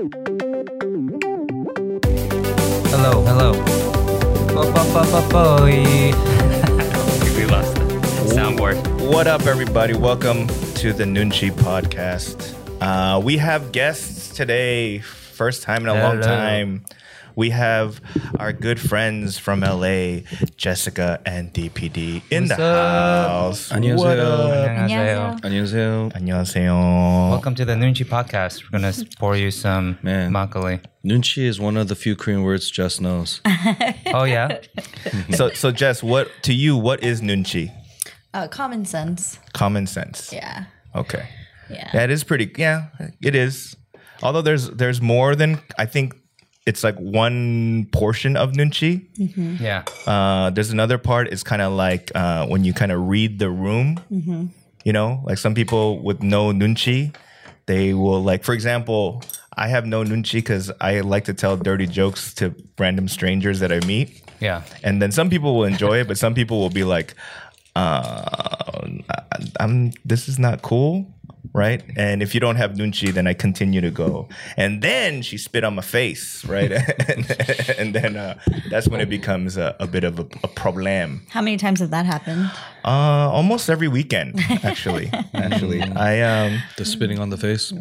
Hello, hello. We lost the soundboard. What up, everybody? Welcome to the Noonchi podcast. Uh, we have guests today, first time in a long Hello. time we have our good friends from LA, Jessica and DPD in What's the up? house. 안녕하세요. Up? 안녕하세요. 안녕하세요. 안녕하세요. Welcome to the Noonchi podcast. We're gonna pour you some Man. makgeolli. Nunchi is one of the few Korean words Jess knows. Oh yeah. So, so Jess, what to you? What is nunchi? Uh, common sense. Common sense. Yeah. Okay. Yeah. That is pretty. Yeah, it is. Although there's there's more than I think it's like one portion of nunchi. Yeah. Uh, there's another part. It's kind of like uh, when you kind of read the room. You know, like some people with no nunchi, they will like. For example, I have no nunchi because I like to tell dirty jokes to random strangers that I meet. Yeah. And then some people will enjoy it, but some people will be like, uh, "I'm this is not cool." Right, and if you don't have nunchi, then I continue to go, and then she spit on my face, right, and, and then uh, that's when it becomes a, a bit of a, a problem. How many times has that happened? Uh, almost every weekend, actually. actually, I um, The spitting on the face.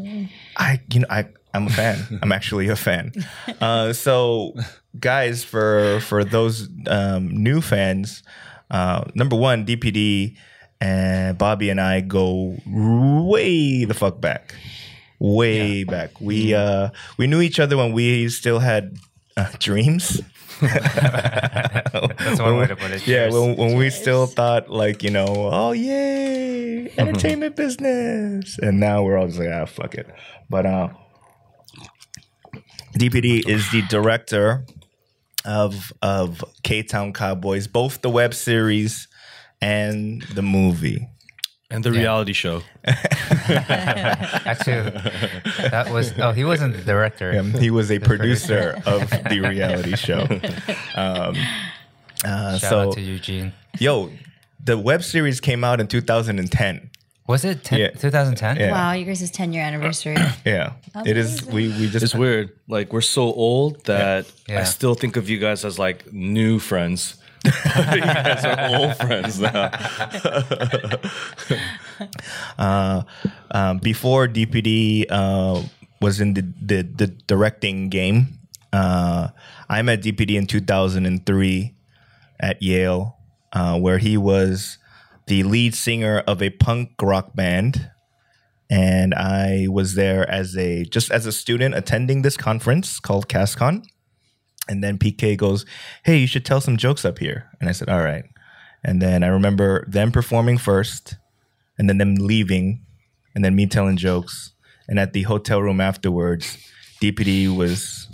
I you know I I'm a fan. I'm actually a fan. Uh, so guys, for for those um, new fans, uh, number one, DPD and Bobby and I go way the fuck back, way back. We uh, we knew each other when we still had uh, dreams. That's one way to put it. Yeah, when, when we still thought like you know, oh yay, entertainment business, and now we're all just like ah fuck it. But uh, DPD is the director of of K Town Cowboys, both the web series and the movie. And the reality show. Actually, that was. Oh, he wasn't the director. Um, he was a producer of the reality show. Um, uh, Shout so out to Eugene. yo, the web series came out in 2010. Was it 10, Yeah. 2010? Yeah. Wow, you guys' 10 year anniversary. Yeah, it is. We we just It's weird. Like we're so old that Yeah. I still think of you guys as like new friends. You guys are old friends now. uh, um, before DPD uh, was in the, the, the directing game. Uh, I met DPD in 2003 at Yale, uh, where he was the lead singer of a punk rock band. And I was there as a just as a student attending this conference called KASCON. And then PK goes, Hey, you should tell some jokes up here. And I said, All right. And then I remember them performing first and then them leaving, and then me telling jokes. And at the hotel room afterwards, DPD was.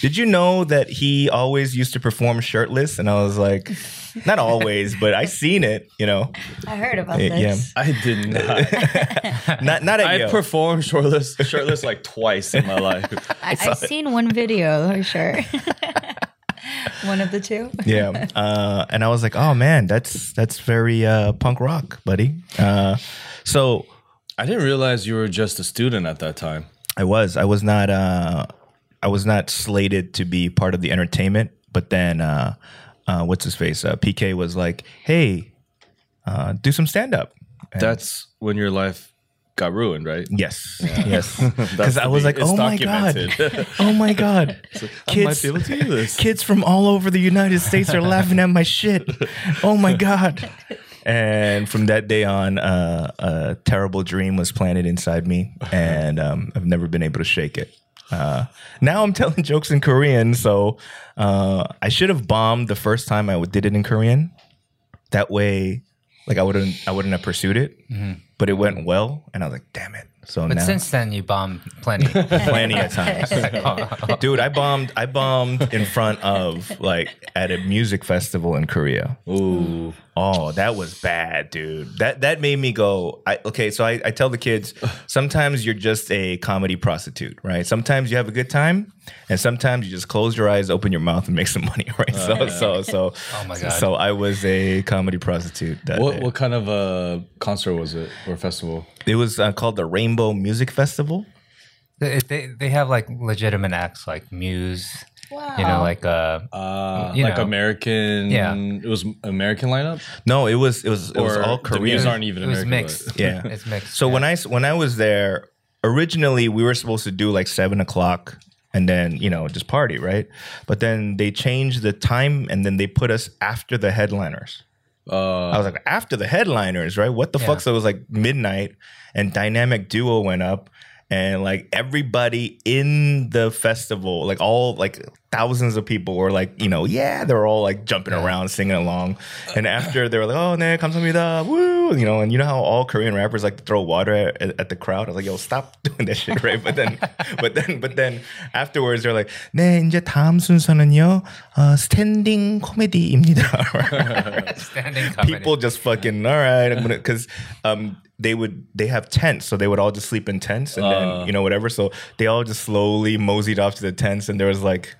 Did you know that he always used to perform shirtless? And I was like, not always, but I seen it. You know, I heard about Yeah, this. I did not. not not at I Yale. performed shirtless, shirtless like twice in my life. I, I've seen one video, for sure. one of the two. yeah, uh, and I was like, oh man, that's that's very uh, punk rock, buddy. Uh, so I didn't realize you were just a student at that time. I was. I was not. Uh, I was not slated to be part of the entertainment. But then, uh, what's his face? Uh, PK was like, "Hey, uh, do some stand up." That's when your life got ruined, right? Yes, yes. Because I was like, "Oh my god, oh my god, I might be able to this. kids from all over the United States are laughing at my shit. Oh my god." And from that day on, uh, a terrible dream was planted inside me, and um, I've never been able to shake it. Uh, now I'm telling jokes in Korean, so uh, I should have bombed the first time I did it in Korean. That way, like I wouldn't, I wouldn't have pursued it. But it went well, and I was like, "Damn it!" So But now, since then, you bombed plenty. plenty of times. Oh. Dude, I bombed I bombed in front of like at a music festival in Korea. Ooh. Oh, that was bad, dude. That that made me go. I, okay, so I, I tell the kids sometimes you're just a comedy prostitute, right? Sometimes you have a good time, and sometimes you just close your eyes, open your mouth, and make some money, right? so oh, so so. Oh my God. So I was a comedy prostitute. That What day. what kind of a concert was it or festival? It was uh, called the Rainbow Music Festival. They, they they have like legitimate acts like Muse. Wow. You know, like uh, Uh, You like know. American. Yeah. It was American lineup. No, it was it was it was Or all the Korean. Muse aren't even it was American. mixed. Yeah. it's mixed. So yeah. I when I was there, originally we were supposed to do like seven o'clock and then you know just party, right? But then they changed the time and then they put us after the headliners. Uh, I was like after the headliners, right? What the Yeah. fuck? So it was like midnight, and Dynamic Duo went up, and like everybody in the festival, like all like thousands of people were like, you know, yeah, they were all like jumping around, singing along. And after they were like, oh, 네, 감사합니다, woo, you know, and you know how all Korean rappers like to throw water at, at the crowd. I was like, yo, stop doing that shit, right? But then, but then, but then afterwards, they're like, 네, 이제 다음 순서는요, 어, 스탠딩 코미디입니다. standing comedy. people just fucking all right i'm gonna because um they would they have tents so they would all just sleep in tents and Uh. then you know whatever so they all just slowly moseyed off to the tents and there was like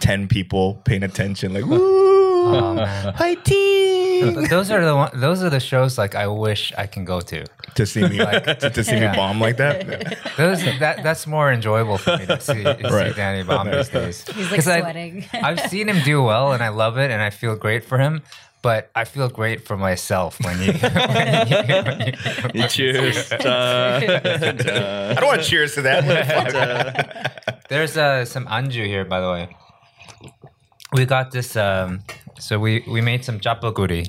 10 people paying attention like woo Oh, fighting those are the one, those are the shows like I wish I can go to. to see me to, to see Yeah. me bomb like that Those that that's more enjoyable for me to see, to Right. see Danny bomb these days. He's like 'Cause I- sweating. I've seen him do well, and I love it, and I feel great for him. But I feel great for myself when you. when you, when you cheers. i don't want to cheers to that There's uh, some anju here, by the way. We got this. Um, so we we made some chapaguri,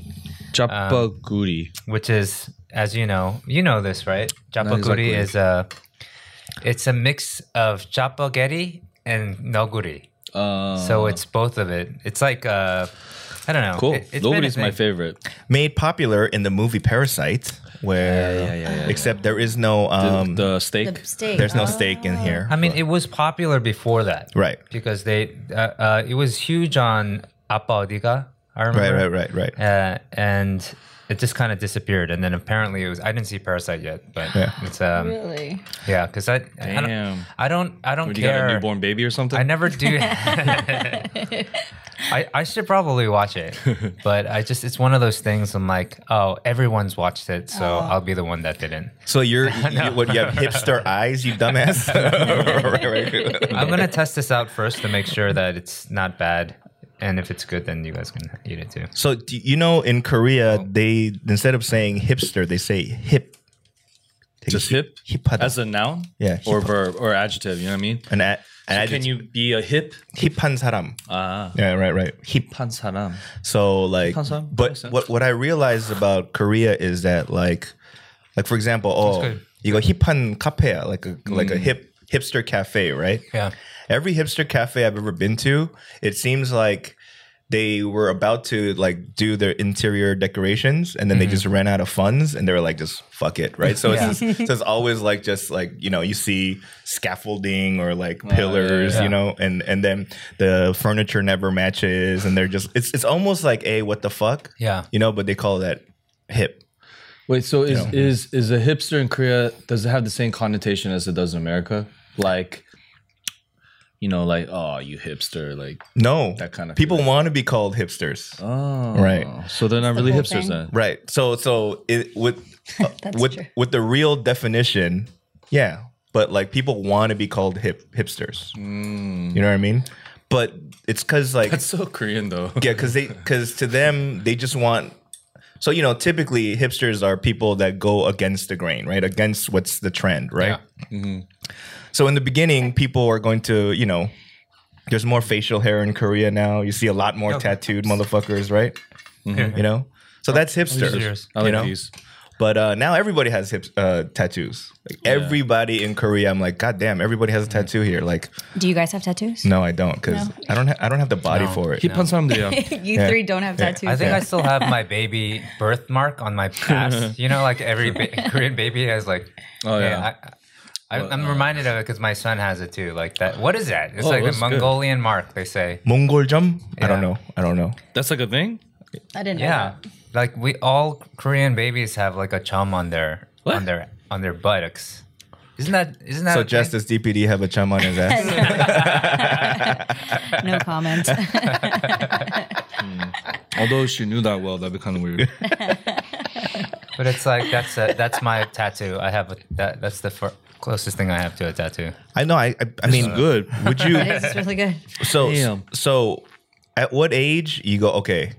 Chapaguri. which is, as you know, you know this, right? Chapaguri exactly. is a, it's a mix of Chapagetti and Neoguri. Uh, So it's both of it. It's like uh, I don't know. cool. It, it's been a Nobody's my favorite. made popular in the movie parasite where Yeah, yeah, yeah, yeah, except there is no The, um the steak. the steak. there's no Oh. steak in here I mean, it was popular before that, right Because they, uh, uh, it was huge on Appa Odiga. I remember. right right right right Uh, and it just kind of disappeared. And then apparently it was. I didn't see Parasite yet, but Yeah. it's um Really? yeah, because I I don't, Damn. I don't I don't When you got care. a newborn baby or something. I never do. I, I should probably watch it, but I just it's one of those things. I'm like, oh, everyone's watched it, so oh. I'll be the one that didn't. So you're, no. you, what you have hipster eyes, you dumbass. I'm gonna test this out first to make sure that it's not bad and if it's good, then you guys can eat it too. So you know, in Korea, oh. they instead of saying hipster, they say hip. Just hip, hip as a noun, yeah, or verb or adjective. You know what I mean? An ad, a, So an can you be a hip? 힙한 사람. Ah. Yeah, right, right. Hip. 한 사람. So like, 힙한 사람? but Makes sense. what what I realized about Korea is that like, like for example, oh, good. you go 힙한 카페야, like a like Mm. a hip hipster cafe, right? Yeah. Every hipster cafe I've ever been to, it seems like they were about to like do their interior decorations and then they mm-hmm. just ran out of funds and they were like just fuck it right so it's just, so it's always like just like you know you see scaffolding or like uh, pillars yeah. you know and and then the furniture never matches and they're just it's it's almost like a what the fuck Yeah. you know but they call that hip Wait, so is know. is is a hipster in Korea? Does it have the same connotation as it does in America? Like, you know, like oh, you hipster, like no That kind of people feeling. want to be called hipsters oh, Right. So they're not the really hipsters thing. then. Right. So so it with uh, with true. with the real definition, yeah. But like people want to be called hip hipsters. You know what I mean? But it's because like That's so Korean though. yeah, because they because to them they just want. So you know, typically hipsters are people that go against the grain, right? Against what's the trend, right? Yeah. Mm-hmm. So in the beginning, people are going to, you know, there's more facial hair in Korea now. You see a lot more Okay. tattooed motherfuckers, right? Mm-hmm. You know, so that's hipsters. I like you know? these. But uh, now everybody has hips, uh, tattoos. Like yeah. everybody in Korea, I'm like, God damn, everybody has a mm-hmm. tattoo here. Like, do you guys have tattoos? No, I don't, because no. I don't. Ha- I don't have the body no. for it. No. Uh, you yeah. three don't have yeah. tattoos. I think I still have my baby birthmark on my ass. you know, like every ba- Korean baby has like. Oh yeah. I, I, am uh, reminded of it because my son has it too. Like that. What is that? It's oh, like the Mongolian good. mark. They say. Mongol jump? I don't know. I don't know. That's like a thing. I didn't. Yeah. Know like we all Korean babies have like a chum on their What? on their on their buttocks. Isn't that isn't that So a thing? just does DPD have a chum on his ass? No comment. Hmm. Although she knew that well, that'd be kind of weird. But it's like that's a, that's my tattoo. I have a, that. That's the fir- closest thing I have to a tattoo. I know. I I, I mean, uh, good. Would you? It is it's really good. So Damn. so at what age you go okay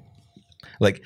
like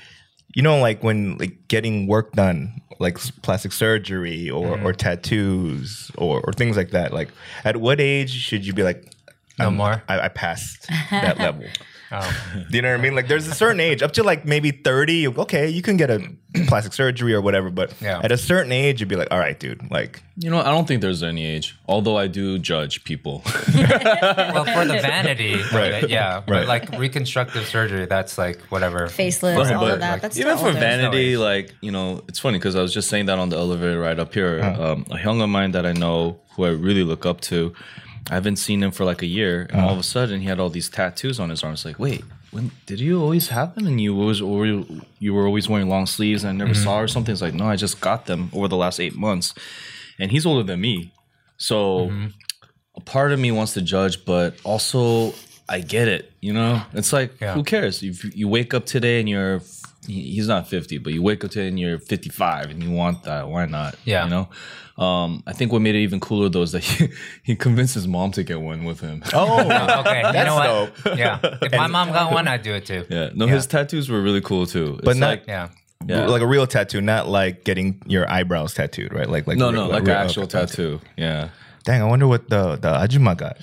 you know like when like getting work done like plastic surgery or mm-hmm. or tattoos or or things like that like at what age should you be like No I'm- more? I, I passed that level Oh, do you know what I mean? Like, there's a certain age, up to like maybe 30. Okay, you can get a plastic surgery or whatever, but Yeah. at a certain age, you'd be like, all right, dude, like, You know, I don't think there's any age. Although I do judge people. well, for the vanity, Right. it, yeah. Right. But like reconstructive surgery, that's like whatever. Facelifts, Right, all but of that. That's Even for older. vanity, age. like you know, it's funny because I was just saying that on the elevator right up here. Um, a young of mine that I know, who I really look up to, I haven't seen him for like a year, and all of a uh-huh. sudden he had all these tattoos on his arms. Like, wait, when did you always have them? And you always, or you- you were always wearing long sleeves, and I never saw mm-hmm. or something. It's like, no, I just got them over the last eight months, and he's older than me, so mm-hmm. a part of me wants to judge, but also I get it. You know, it's like Yeah. who cares? If you wake up today and you're, he's not fifty, but you wake up today and you're fifty-five and you want that, why not? Yeah. you know. Um, I think what made it even cooler though is that he, he convinced his mom to get one with him. oh, Okay, you That's know what? dope. Yeah, if my mom got one, I'd do it too. Yeah, no, his tattoos were really cool too. But not- like Yeah. Yeah. like a real tattoo, not like getting your eyebrows tattooed, right? Like, like no, real- no, like an real- actual okay. tattoo. Yeah, Dang, I wonder what the the ajuma got.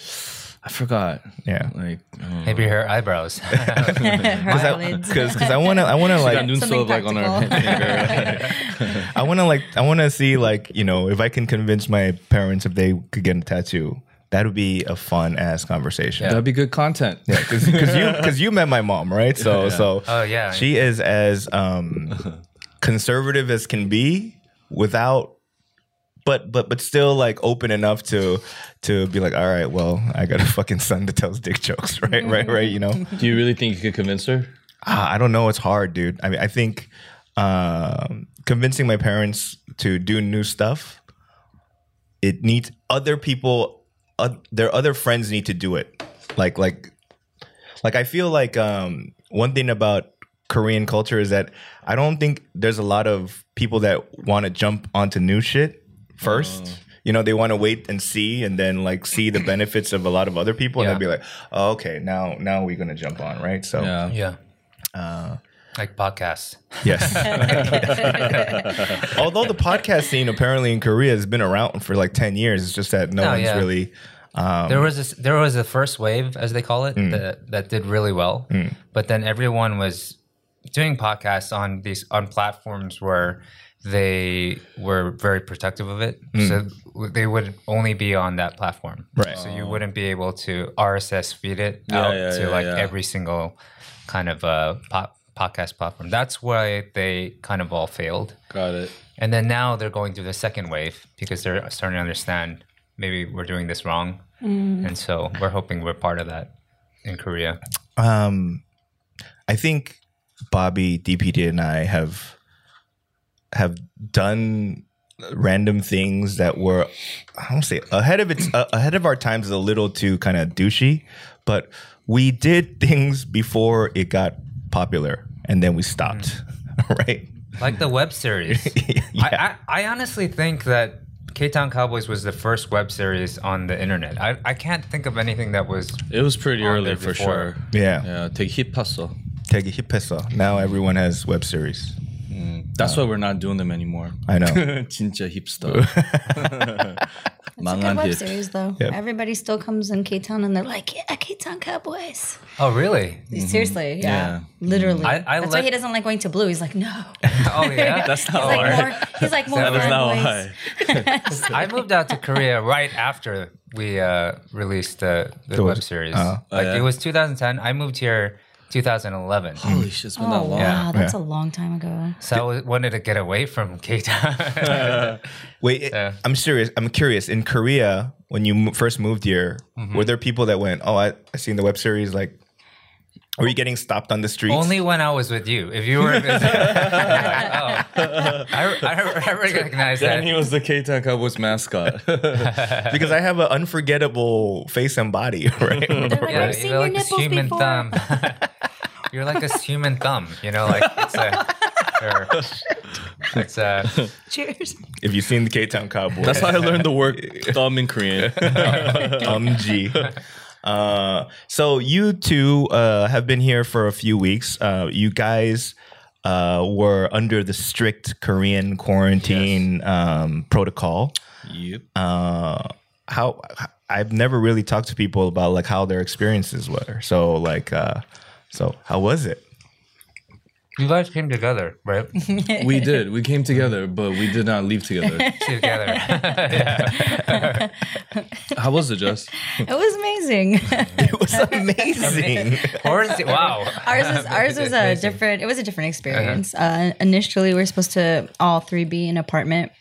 I forgot. Yeah. Like, Maybe her eyebrows. Because because I want to I want to like noon Something like on her finger. I want to like I want to see like you know if I can convince my parents if they could get a tattoo, that would be a fun ass conversation. That'd be good content. Yeah, because you because you met my mom, right? So so Oh, yeah. she is as um conservative as can be without. But but but still like open enough to to be like all right well I got a fucking son that tells dick jokes right right right you know Do you really think you could convince her? Ah, I don't know. It's hard, dude. I mean, I think um, convincing my parents to do new stuff, it needs other people. Uh, their other friends need to do it. Like, like, like. I feel like um, one thing about Korean culture is that I don't think there's a lot of people that want to jump onto new shit first. You know, they want to wait and see, and then like see the benefits of a lot of other people, and they'll be like, oh, "Okay, now now we're gonna jump on, right?" So Yeah. yeah. like podcasts. Yes. Although the podcast scene apparently in Korea has been around for like 10 years, it's just that no Oh, one's yeah. really. Um, there was this, there was a first wave, as they call Mm. it, that that did really well. But then everyone was doing podcasts on these on platforms where they were very protective of it. So they would only be on that platform. Mm. Right. So you wouldn't be able to RSS feed it Yeah, out yeah, to yeah, like yeah. every single kind of uh, po- podcast platform. That's why they kind of all failed. Got it. And then now they're going through the second wave because they're starting to understand maybe we're doing this wrong. And so we're hoping we're part of that in Korea. um, I think Bobby, DPD, and I have have done random things that were I don't say ahead of its uh, ahead of our times is a little too kind of douchey, but we did things before it got popular and then we stopped, right? Like the web series. I, I, I honestly think that K Town Cowboys was the first web series on the internet. I, I can't think of anything that was. It was pretty early for sure. Yeah. Yeah. Take hit pasó. Take a hit pistol. Now everyone has web series. That's why uh, we're not doing them anymore. I know. 진짜 hipster. It's a good web series, though. Yep. Everybody still comes in K Town and they're like, yeah, K Town Cowboys. Oh, really? Mm-hmm. Seriously, yeah. yeah. Literally. I, I That's let... why he doesn't like going to blue. He's like, no. oh, yeah? That's not he's. Like more, he's like, more That is not why. I moved out to Korea right after we uh, released the, the, the web series. Uh, like, uh, yeah. it was 2010. I moved here 2011. Holy shit, it's been Oh, that long. wow. That's Yeah. a long time ago. So I was- wanted to get away from K Town. Wait, it- I'm serious. I'm curious. In Korea, when you mo- first moved here, Mm-hmm. were there people that went, "Oh, I, I seen the web series"? Like, were you getting stopped on the streets? Only when I was with you. If you were visiting, oh, I, I, I recognize that. Then he was the K-Town Cowboys mascot. because I have an unforgettable face and body, right? Like, Yeah, I've seen you're your like this nipples human before. thumb. you're like this human thumb, you know, like it's a. or- It's uh, Cheers. If you've seen the K Town Cowboys, That's how I learned the word thumb in Korean. um G. Uh, so you two uh, have been here for a few weeks. Uh, you guys uh, were under the strict Korean quarantine um, protocol. yep. Uh, how I've never really talked to people about like how their experiences were. So like, uh, so how was it? You guys came together, right? We did. We came together, but we did not leave together. together. How was it, Jess? It was amazing. It was amazing. Quarantine. Wow. ours was ours was a different. It was a different experience. uh initially, we were supposed to all three be in an apartment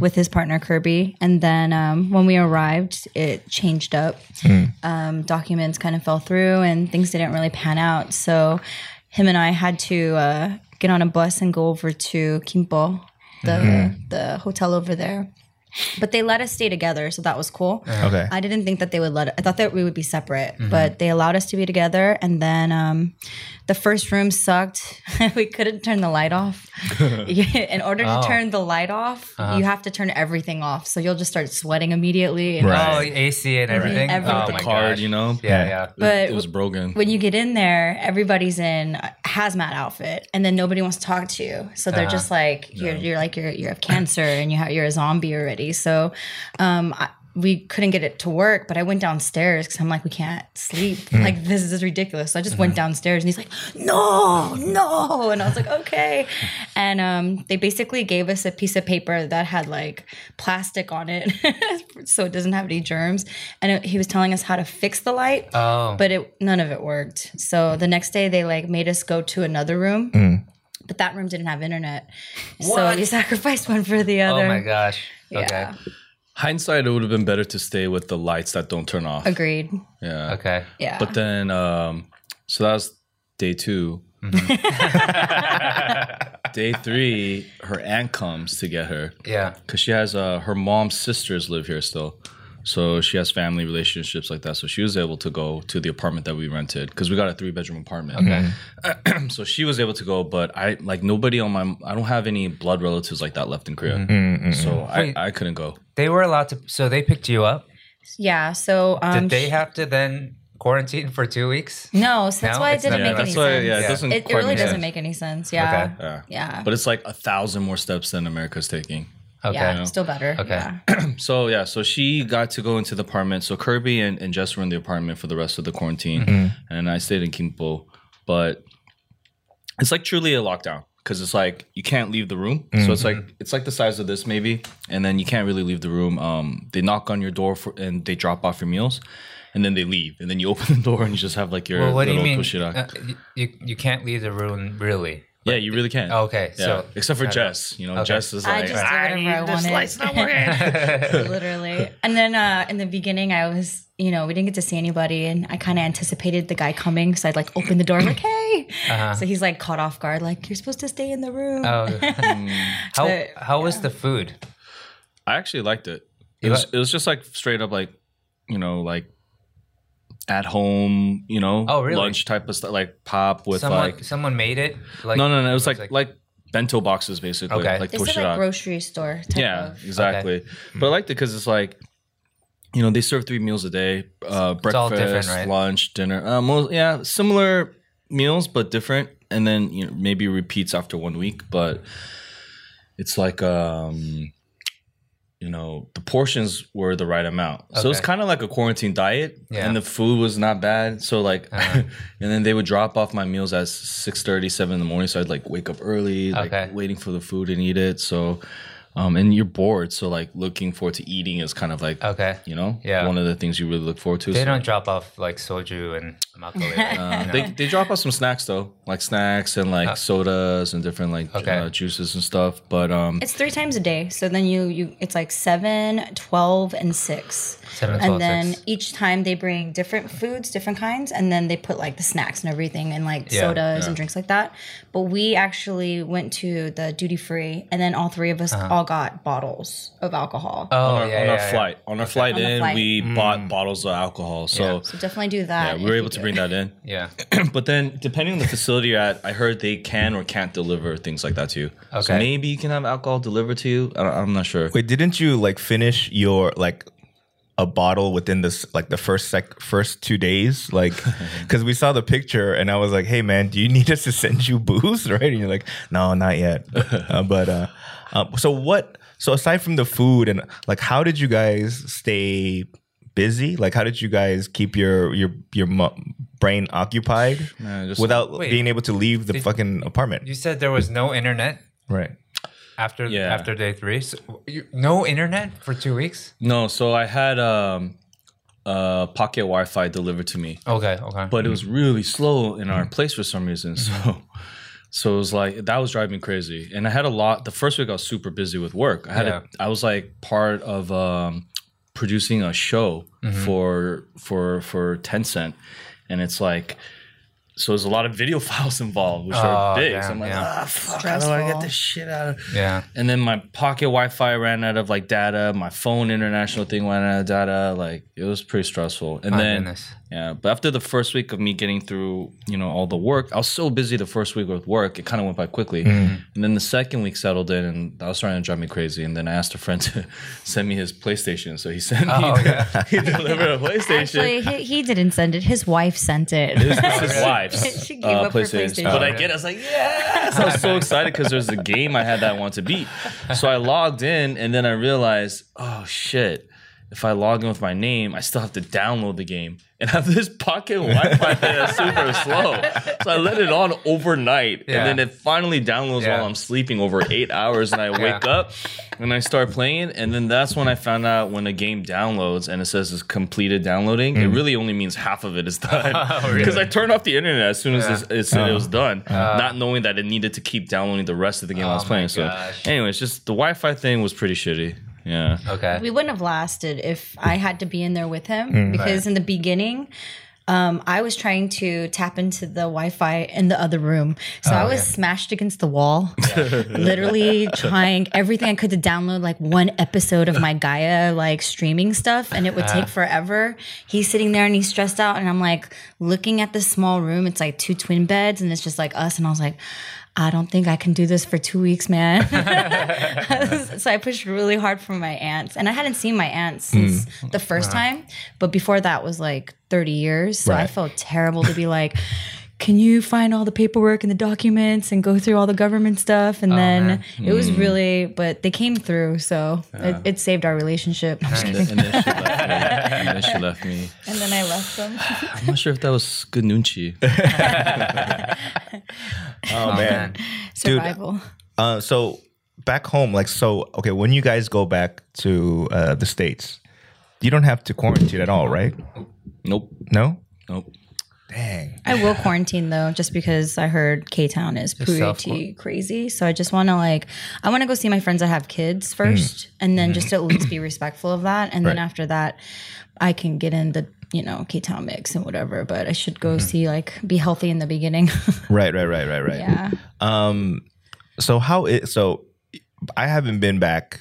with his partner Kirby, and then um, when we arrived, it changed up. Um, documents kind of fell through, and things didn't really pan out. So him and I had to uh, get on a bus and go over to Kimpo, the the hotel over there. But they let us stay together, so that was cool. okay. I didn't think that they would let. I thought that we would be separate, but they allowed us to be together. And then um, the first room sucked. we couldn't turn the light off. In order to Oh. turn the light off, you have to turn everything off. So you'll just start sweating immediately. And Right. Oh, AC and everything. Everything. Oh The my card, gosh. you know? Yeah, yeah. But it was broken. when you get in there, everybody's in a hazmat outfit, and then nobody wants to talk to you. So they're just like you're, you're like you're you have cancer and you have, you're a zombie already. So um, I, we couldn't get it to work, but I went downstairs because I'm like we can't sleep. Like this is ridiculous. So I just went downstairs, and he's like, no, no, and I was like, okay. And um, they basically gave us a piece of paper that had like plastic on it, so it doesn't have any germs. And it, he was telling us how to fix the light Oh. but it none of it worked. So the next day they like made us go to another room. Mm. But that room didn't have internet. So we sacrificed one for the other. oh my gosh. Okay. Yeah. Hindsight, it would have been better to stay with the lights that don't turn off. Agreed. Yeah. Okay. Yeah. But then, um, so that was day 2 day three, her aunt comes to get her Yeah. because she has uh, her mom's sisters live here still. So she has family relationships like that. So she was able to go to the apartment that we rented because we got a three bedroom apartment. Okay. so she was able to go, but I like nobody on my. I don't have any blood relatives like that left in Korea, so I, Wait. I couldn't go. They were allowed to. So they picked you up. yeah. So um Did they have to then quarantine for two weeks? no, so that's No? why it didn't not- make Yeah, any why. sense. Yeah, it Yeah. doesn't. It, it really doesn't sense. make any sense. Yeah. Okay. Yeah. Yeah. But it's like a thousand more steps than America's taking. Okay. yeah. Still better. Okay. Yeah. So yeah, so she got to go into the apartment. So Kirby and, and Jess were in the apartment for the rest of the quarantine, and I stayed in Kimpo. But it's like truly a lockdown because it's like you can't leave the room. So it's like it's like the size of this maybe, and then you can't really leave the room. Um, they knock on your door for, and they drop off your meals, and then they leave, and then you open the door and you just have like your Well, what do you mean? Uh, you you can't leave the room really. Yeah, you really can. Okay. Yeah. So except for Jess, you know, Okay. Jess is like, I like, just did whatever I wanted. Literally. And then uh, in the beginning, I was, you know, we didn't get to see anybody, and I kind of anticipated the guy coming, so I'd like open the door, like, hey. So he's like caught off guard, like, you're supposed to stay in the room. Oh. how But, how was the food? I actually liked it. It was, it was just like straight up like, you know, like at home, you know, Oh, really? lunch type of stuff, like pop with Someone like. someone made it. Like No, no, no. It was like like, bento boxes basically, Okay. like It's like toshirak. grocery store type yeah, of. exactly. But I liked it because it's like, you know, they serve three meals a day: uh, breakfast, different, right? lunch, dinner. Uh, most, yeah, similar meals but different, and then you know maybe repeats after one week. But it's like um, you know, the portions were the right amount. So it's Okay. kind of like a quarantine diet, Yeah. Uh-huh. and the food was not bad. So like, and then they would drop off my meals at 6 7 in the morning. So I'd like wake up early, like Okay. waiting for the food and eat it. So, um, and you're bored. So like looking forward to eating is kind of like, Okay. you know, Yeah. one of the things you really look forward to. They So, don't drop off like soju and makgeolli. right? uh, You they, they drop off some snacks though, like snacks and like sodas and different like Okay. uh, juices and stuff. But um, It's three times a day. So then you, you it's like 7, 12, and 6. Seven, and then six. each time they bring different foods, different kinds, and then they put like the snacks and everything and like Yeah, sodas and drinks like that. But we actually went to the duty free, and then all three of us all all got bottles of alcohol. Oh, on our, yeah, on yeah, our yeah. flight. On our flight On in, flight. we mm. bought bottles of alcohol. So Yeah. so definitely do that. yeah, we if were able to bring it. that in. Yeah. but then, depending on the facility you're at, I heard they can or can't deliver things like that to you. So Okay. maybe you can have alcohol delivered to you. I I'm not sure. Wait, didn't you like finish your like a bottle within this like the first sec first two days? Like, because we saw the picture and I was like, "Hey, man, do you need us to send you booze?" Right? And you're like, "No, not yet." uh, but uh, uh, so what? So aside from the food and like, how did you guys stay busy? Like, how did you guys keep your your your brain occupied just- without Wait. being able to leave the fucking apartment? You said there was no internet right. After Yeah. after day three. So you, no internet for two weeks. No, so I had um, uh, pocket Wi-Fi delivered to me, Okay. Okay. but it was really slow in our place for some reason. So, so it was like that was driving me crazy. And I had a lot. The first week I was super busy with work. I had Yeah. a, I was like part of um, producing a show for for for Tencent, and it's like. So there's a lot of video files involved, which are Oh, big. damn, so I'm like, yeah. ah, fuck, how do I get this shit out of? yeah. And then my pocket Wi-Fi ran out of like data. My phone international thing ran out of data. Like it was pretty stressful. And My then goodness. Yeah, but after the first week of me getting through, you know, all the work, I was so busy the first week with work, it kind of went by quickly. Mm-hmm. And then the second week settled in, and that was starting to drive me crazy. And then I asked a friend to send me his PlayStation, so he sent me. Oh, yeah. he delivered a PlayStation. Actually, he, he didn't send it. His wife sent it. This is his wife's She gave uh, up her PlayStation. PlayStation. But I get, it, I was like, yes! I was so excited because there's a game I had that I wanted to beat. So I logged in, and then I realized, oh shit! If I log in with my name, I still have to download the game and have this pocket Wi-Fi that's super slow. So I let it on overnight, Yeah. and then it finally downloads Yeah. while I'm sleeping over eight hours, and I wake Yeah. up and I start playing, and then that's when I found out when a game downloads and it says it's completed downloading, it hmm. really only means half of it is done. Oh, because I turned off the internet as soon as it said it was oh. done, uh. not knowing that it needed to keep downloading the rest of the game I was Oh playing. So, anyways, just the Wi-Fi thing was pretty shitty. Yeah. Okay. we wouldn't have lasted if I had to be in there with him because Right. in the beginning, um, I was trying to tap into the Wi-Fi in the other room, so I was yeah. smashed against the wall, literally trying everything I could to download like one episode of my Gaia like streaming stuff, and it would take forever. He's sitting there and he's stressed out, and I'm like looking at this small room. It's like two twin beds, and it's just like us, and I was like. I don't think I can do this for two weeks, man. so I pushed really hard for my aunts, and I hadn't seen my aunts hmm. since the first time, but before that was like 30 years. So I felt terrible to be like, "Can you find all the paperwork and the documents and go through all the government stuff?" And then man. it was really, but they came through, so it, it saved our relationship. And kidding. then, and then she left me. And then she left me. And then I left them. I'm not sure if that was good nunchi. Oh, man. Survival. Uh, so back home, like, so okay, when you guys go back to uh, the states, you don't have to quarantine at all, right? Nope. No. Nope. Dang. I will quarantine though, just because I heard K Town is pretty crazy. So I just want to like, I want to go see my friends that have kids mm. first, and then mm-hmm. just at least be respectful of that. And then after that, I can get in the you know K Town mix and whatever. But I should go mm-hmm. see like be healthy in the beginning. Right. Right. Right. Right. Right. yeah. Um. So how it? So I haven't been back.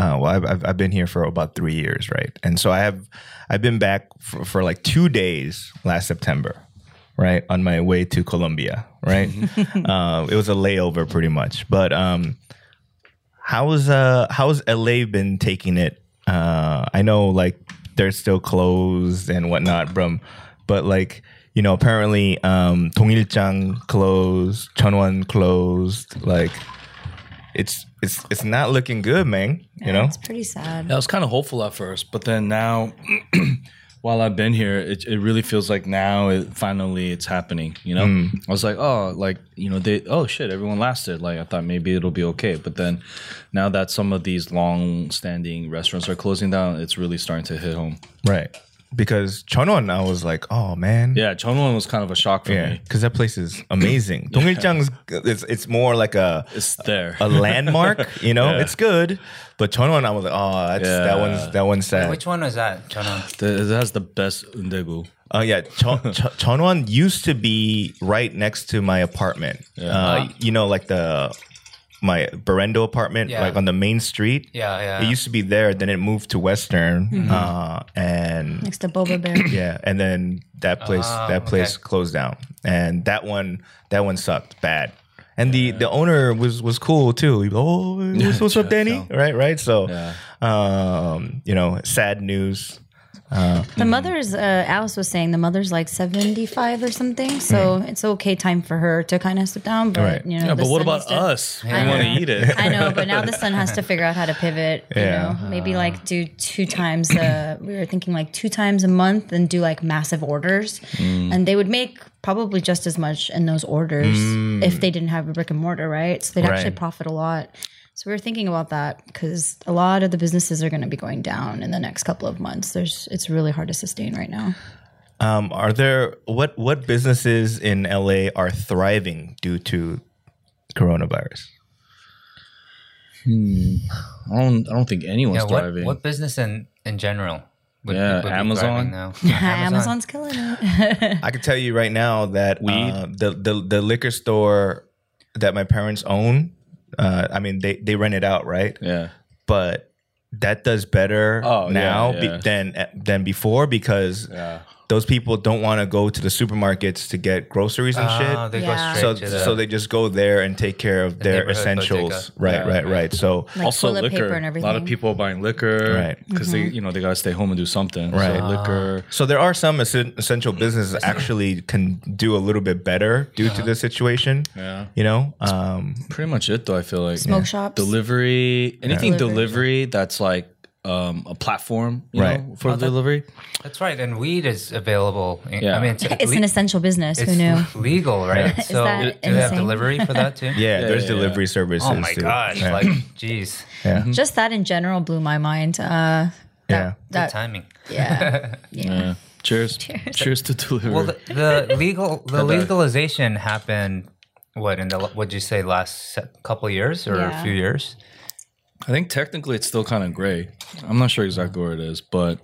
Uh, well, I've, I've I've been here for about three years, right? And so I have I've been back for, for like two days last September, right, on my way to Colombia, right? uh, it was a layover, pretty much. But um, how's uh how's LA been taking it? Uh, I know like they're still closed and whatnot, from, but like you know apparently um Dong Il Jang closed, Chunwon closed, like it's it's it's not looking good, man. You know, it's pretty sad. I was kind of hopeful at first, but then now, while I've been here, it, it really feels like now it finally it's happening. You know, mm. I was like, oh, like you know, they oh shit, everyone lasted. Like I thought maybe it'll be okay, but then now that some of these long-standing restaurants are closing down, it's really starting to hit home. right? Because Chunwon, I was like, oh man, Yeah, Chunwon was kind of a shock for yeah, me. because that place is amazing. Dong Il Jang's it's it's more like a It's there. a landmark, you know. Yeah. It's good, but Chunwon, I was like, oh, that's that one's that one's sad. Which one was that? Chonon? The- it has the best undegu. Oh yeah, Chon- Chunwon used to be right next to my apartment. Uh, you know, like the my Berendo apartment, Yeah. like on the main street. Yeah, yeah. It used to be there, then it moved to Western, Mm-hmm. uh, and Next to Boba Bear. yeah, and then that place Ah, that place okay. closed down, and that one that one sucked bad. And the the owner was was cool too. He, oh, what's, what's up, Danny? Right, right. So, Yeah. um, you know, sad news. The mother's, uh, Alice was saying, the mother's like 75 or something. So it's okay time for her to kind of sit down. But, Right. you know, Yeah, but what about to- us? We I want to eat it. I know, but now the son has to figure out how to pivot. You Yeah. know, maybe like do two times. Uh, we were thinking like two times a month and do like massive orders, and they would make probably just as much in those orders if they didn't have a brick and mortar, right? So they'd actually profit a lot. So we were thinking about that because a lot of the businesses are going to be going down in the next couple of months. There's it's really hard to sustain right now. Um, are there what what businesses in LA are thriving due to coronavirus? I don't. I don't think anyone's yeah, what, thriving. what business in in general? Would, Yeah, be Amazon. thriving now? Amazon's killing it. I can tell you right now that Weed? uh, the, the the liquor store that my parents own, uh, I mean they they rent it out, right? Yeah. But that does better Oh, yeah, now yeah. Be, than than before because Yeah. Those people don't want to go to the supermarkets to get groceries and Oh, shit. they Yeah. go straight So, to the, so they just go there and take care of their essentials. bodega. Right, Yeah. right, right. So like also liquor. paper and A lot of people are buying liquor, Right. Because they, mm-hmm. you know, they gotta stay home and do something. Right. So liquor. Ah. So there are some essen- essential businesses actually can do a little bit better due to uh-huh. the situation. Yeah. You know, um, Pretty much it, though. I feel like Smoke shops. delivery, anything Delivery. delivery that's like um, a platform, you Right. know, for delivery. That's right, and weed is available. Yeah. I mean, it's, It's le- an essential business. it's Who knew? legal, right? Is so that do they have delivery for that too? yeah, there's yeah, yeah. delivery services. Oh my too. gosh! Yeah. Like, geez, yeah, Just that in general blew my mind. Uh, yeah. good timing. yeah. Yeah. Cheers. Cheers. to delivery. Well, the, the legal the legalization happened. What in the what'd you say last se- couple years or Yeah. a few years? I think technically it's still kind of gray. I'm not sure exactly where it is, but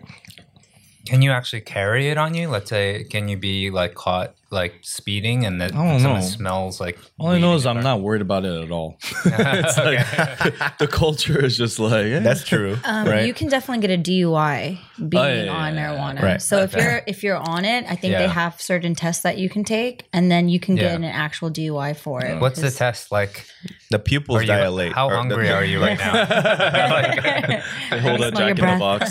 Can you actually carry it on you? Let's say, can you be like caught like speeding and that don't know. smells like? all I know is I'm not worried about it at all. it's like the culture is just like eh. That's true, Um, right? You can definitely get a DUI being Oh, yeah, yeah, on yeah, marijuana. Right. So if you're if you're on it, I think they have certain tests that you can take, and then you can get Yeah. an actual DUI for it. What's the test like? the pupils you, dilate. how or the- hungry are you right now? Like, They hold a Smell your jack in the box.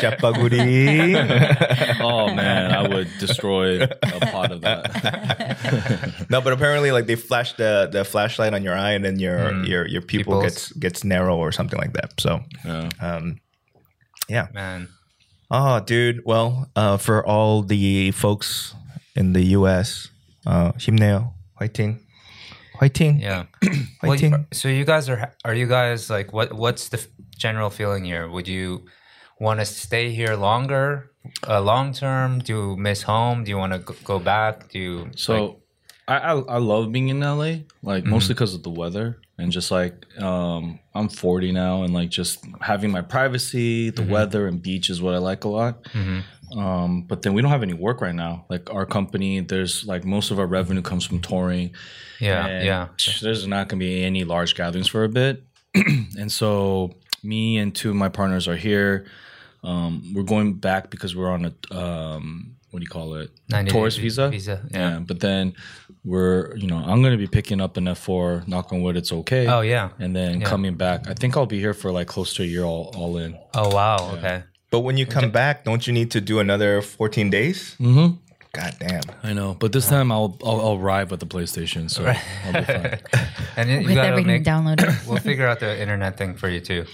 Chapaguri. oh man, I would destroy a pot of that. no, but apparently, like they flash the the flashlight on your eye, and then your your your pupil Pupils. gets gets narrow or something like that. So, Yeah. um, yeah. man, Oh, dude. Well, uh, for all the folks in the U.S., uh, 힘내요, 화이팅, 화이팅. yeah. well, Fighting. you, so you guys are are you guys like what? What's the f- general feeling here? Would you want to stay here longer, Uh, long term? Do you miss home? Do you want to go, back? Do you So I, I I love being in LA, like mostly because of the weather and just like um I'm 40 now and like just having my privacy, the weather and beach is what I like a lot. Um, but then we don't have any work right now. Like our company, there's like most of our revenue comes from touring. yeah, yeah. There's not going to be any large gatherings for a bit. and so me and two of my partners are here. Um, we're going back because we're on a, um, what do you call it? Tourist visa. visa, Yeah. yeah. But then we're, you know, I'm going to be picking up an F4, knock on wood, it's okay. Oh yeah. And then Yeah. coming back. I think I'll be here for like close to a year all, all in. Oh wow. Okay. But when you come back, don't you need to do another 14 days? Mm-hmm. God damn. I know. But this time I'll, I'll, I'll arrive with the PlayStation. So I'll be fine. And you, you with gotta everything make. downloaded. We'll figure out the internet thing for you too.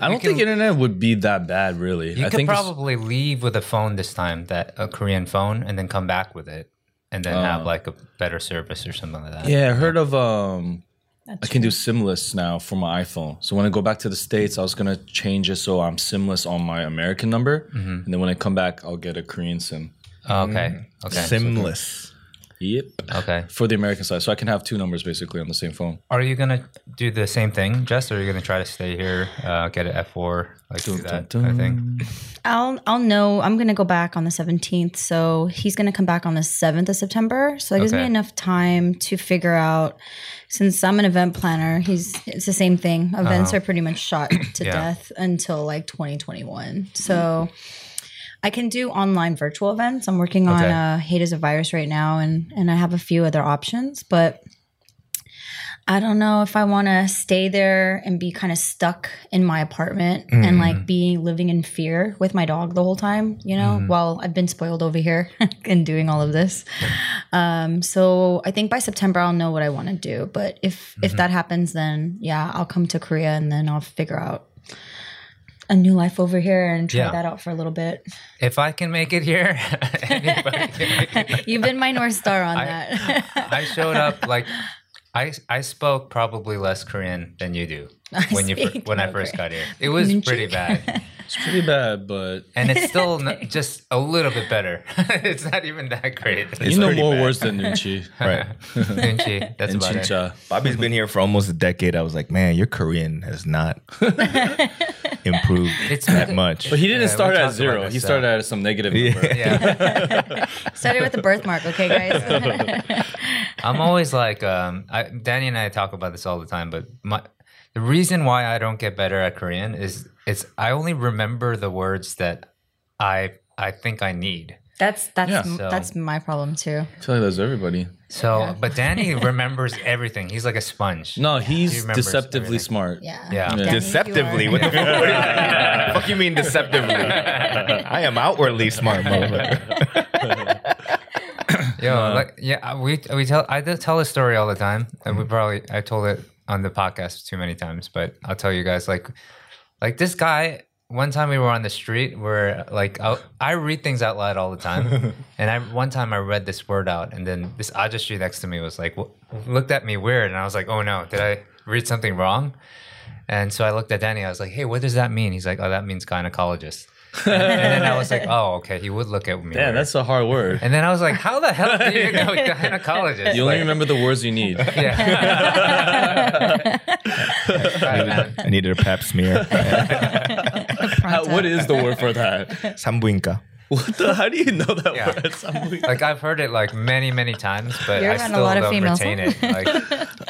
I don't think internet would be that bad, really. You I could think it's- probably leave with a phone this time, that a Korean phone, and then come back with it, and then have like a better service or something like that. Yeah, I heard of um I can do SIMless now for my iPhone. So when I go back to the States, I was gonna change it so I'm SIMless on my American number. And then when I come back, I'll get a Korean SIM. Oh, okay. Okay. Simless. Yep. Okay. For the American side, so I can have two numbers basically on the same phone. Are you gonna do the same thing, Jess, or are you gonna try to stay here, uh, get an F four, like do that dun, kind of thing? I'll I'll know. I'm gonna go back on the 17th, so he's gonna come back on the 7th of September. So that gives me enough time to figure out. Since I'm an event planner, he's it's the same thing. Events are pretty much shot to Uh-huh. Yeah. death until like 2021. So I can do online virtual events. I'm working on Okay. uh, Hate is a Virus right now, and and I have a few other options, but. I don't know if I want to stay there and be kind of stuck in my apartment and Mm-hmm. like be living in fear with my dog the whole time, you know, Mm-hmm. while I've been spoiled over here and doing all of this. Um, so I think by September I'll know what I want to do. But if if Mm-hmm. that happens, then yeah, I'll come to Korea and then I'll figure out a new life over here and try Yeah. that out for a little bit. If I can make it here, make it. You've been my north star on I- that. I showed up like I I spoke probably less Korean than you do when you when I first Korean. got here. It was pretty bad, It's pretty bad, but and it's still n- just a little bit better. it's not even that great. you know more bad. words than Noonchi Right. Noonchi, that's and about it. Chincha. Bobby's been here for almost a decade. I was like, man, your Korean has not improved It's that because- much. But he didn't Yeah, start at zero. this, He started at some negative number. Yeah, Started with the birthmark, okay, guys? I'm always like, um, I, Danny and I talk about this all the time, but my the reason why I don't get better at Korean is it's I only remember the words that I I think I need. That's that's Yeah. So- that's my problem too. I feel like that's everybody. So, but Danny remembers everything. He's like a sponge. No, he's remembers deceptively everything. smart. Yeah. Yeah. Danny, Deceptively? What the fuck? What do you- fuck you mean deceptively? I am outwardly smart, motherfucker. Yo, uh, like yeah, we we tell I tell a story all the time, and we mm. probably I told it on the podcast too many times, but I'll tell you guys like like this guy. One time we were on the street where like I, I read things out loud all the time, and I one time I read this word out, and then this Ajashi next to me was like w- looked at me weird, and I was like, oh no, did I read something wrong? And so I looked at Danny. I was like, "Hey, what does that mean?" He's like, "Oh, that means gynecologist." And, and then I was like, "Oh, okay." He would look at me. Yeah, that's a hard word. And then I was like, "How the hell do you know gynecologist?" You only Like, remember the words you need. Yeah. Right, man. I needed a pap smear. How- what is the word for that? Sambuinka. What the? How do you know that Yeah. word? Something- Like I've heard it like many, many times, but You're I around a still lot of don't females, retain it. Like,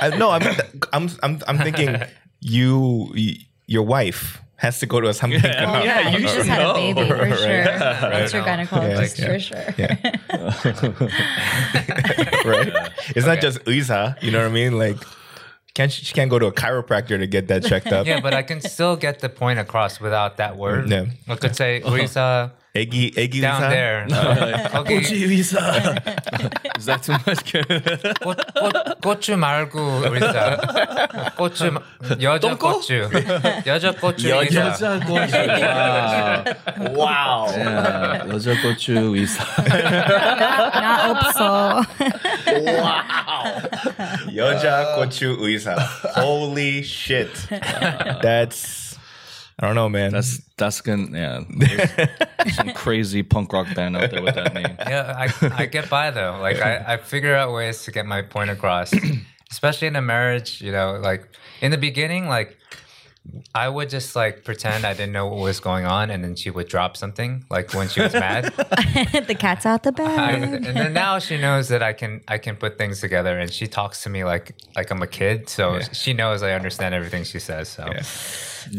I, no, I'm, I'm, I'm, I'm thinking you, y- your wife has to go to a Sambuinka. Yeah. Oh, yeah, you you, should just had a know. baby for Right. sure. That's your I know. gynecologist Yeah. for sure. right? It's not just Uisa, you know what I mean? Like, can't she, she can't go to a chiropractor to get that checked up? yeah, but I can still get the point across without that word. Yeah. I could say uh-huh. Luisa Eggy, eggy down Uisa? there. 거기 Is that too much? 꽃, 꽃, 고추 말고 의사. 고추 마- 여자 똥꼬? 고추. 여자 고추 의사. 여자 고추. Wow. Wow. Yeah, 여자 고추 의사. 나 없어. Yoja Kochu Uisa. Holy shit. That's, I don't know, man. That's that's gonna yeah. Some crazy punk rock band out there with that name. Yeah, I, I get by though. Like I, I figure out ways to get my point across, especially in a marriage. You know, like in the beginning, like I would just like pretend I didn't know what was going on, and then she would drop something, like when she was mad. the cat's out the I, bag. and then now she knows that I can I can put things together, and she talks to me like like I'm a kid, so she knows I understand everything she says. So,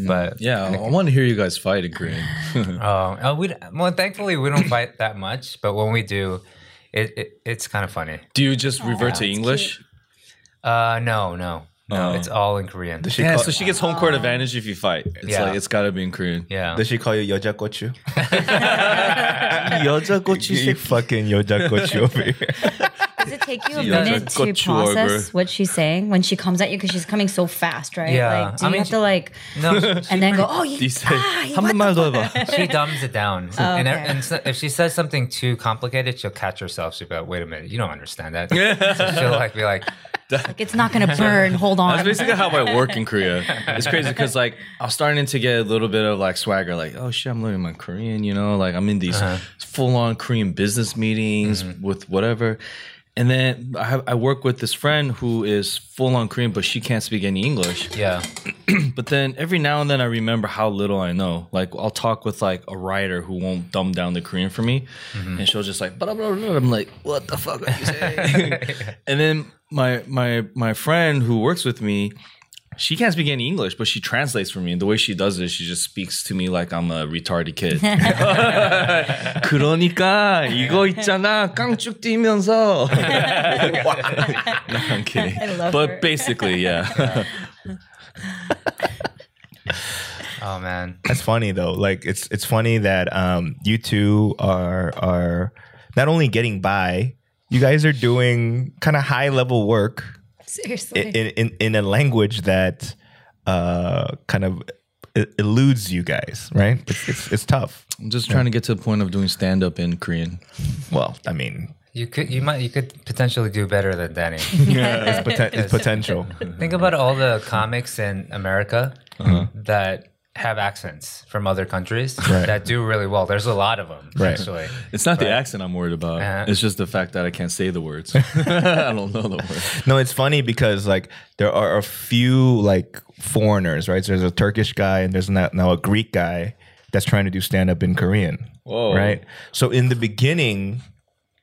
but Yeah, I want to hear you guys fight in Oh, uh, we well, thankfully we don't fight that much, but when we do, it, it it's kind of funny. Do you just revert to that's English? Uh, no, no, no, it's all in Korean. Does she, Yeah, call, so she gets home court ah. advantage if you fight. It's Yeah. like it's got to be in Korean. Yeah, does she call you Yoja Kochu? 여자 You fucking Yoja Kochu over here. Does it take you a Yeah. minute to Got you over. process what she's saying when she comes at you because she's coming so fast, right? Yeah. Like, do I you mean, have to like no, and then go, oh, you, You say ah, you- 한 what 번만 the 더 해봐. she dumbs it down, and, okay. and so- if she says something too complicated, she'll catch herself. She'll be like, "Wait a minute, you don't understand that." so she'll like be like, Like, it's not gonna burn. Hold on. That's basically how I work in Korea. It's crazy because like I'm starting to get a little bit of like swagger, like oh shit, I'm learning my Korean, you know, like I'm in these full on Korean business meetings with whatever. and then I, have, I work with this friend who is full on Korean, but she can't speak any English. Yeah. But then every now and then I remember how little I know. Like I'll talk with like a writer who won't dumb down the Korean for me, mm-hmm. and she'll just like blah blah blah. I'm like, what the fuck are you saying? and then my my my friend who works with me, she can't speak any English, but she translates for me. And the way she does it, she just speaks to me like I'm a retarded kid. 그러니까 이거 있잖아 깡쭉 뛰면서. no, I'm kidding. I love but her. basically, yeah. Oh man. That's funny though. Like it's it's funny that um you two are are not only getting by, you guys are doing kind of high level work Seriously. in in, in a language that uh kind of e- eludes you guys, right? It's it's, it's tough. I'm just trying to get to the point of doing stand up in Korean. Well, I mean, You could you might you could potentially do better than Danny. it's, poten- it's potential. Think about all the comics in America Uh-huh. that have accents from other countries Right. that do really well. There's a lot of them Right. actually. It's not the accent I'm worried about. Uh-huh. It's just the fact that I can't say the words. I don't know the words. No, it's funny because like there are a few like foreigners, right? So there's a Turkish guy and there's now, now a Greek guy that's trying to do stand up in Korean, Whoa. right? So in the beginning,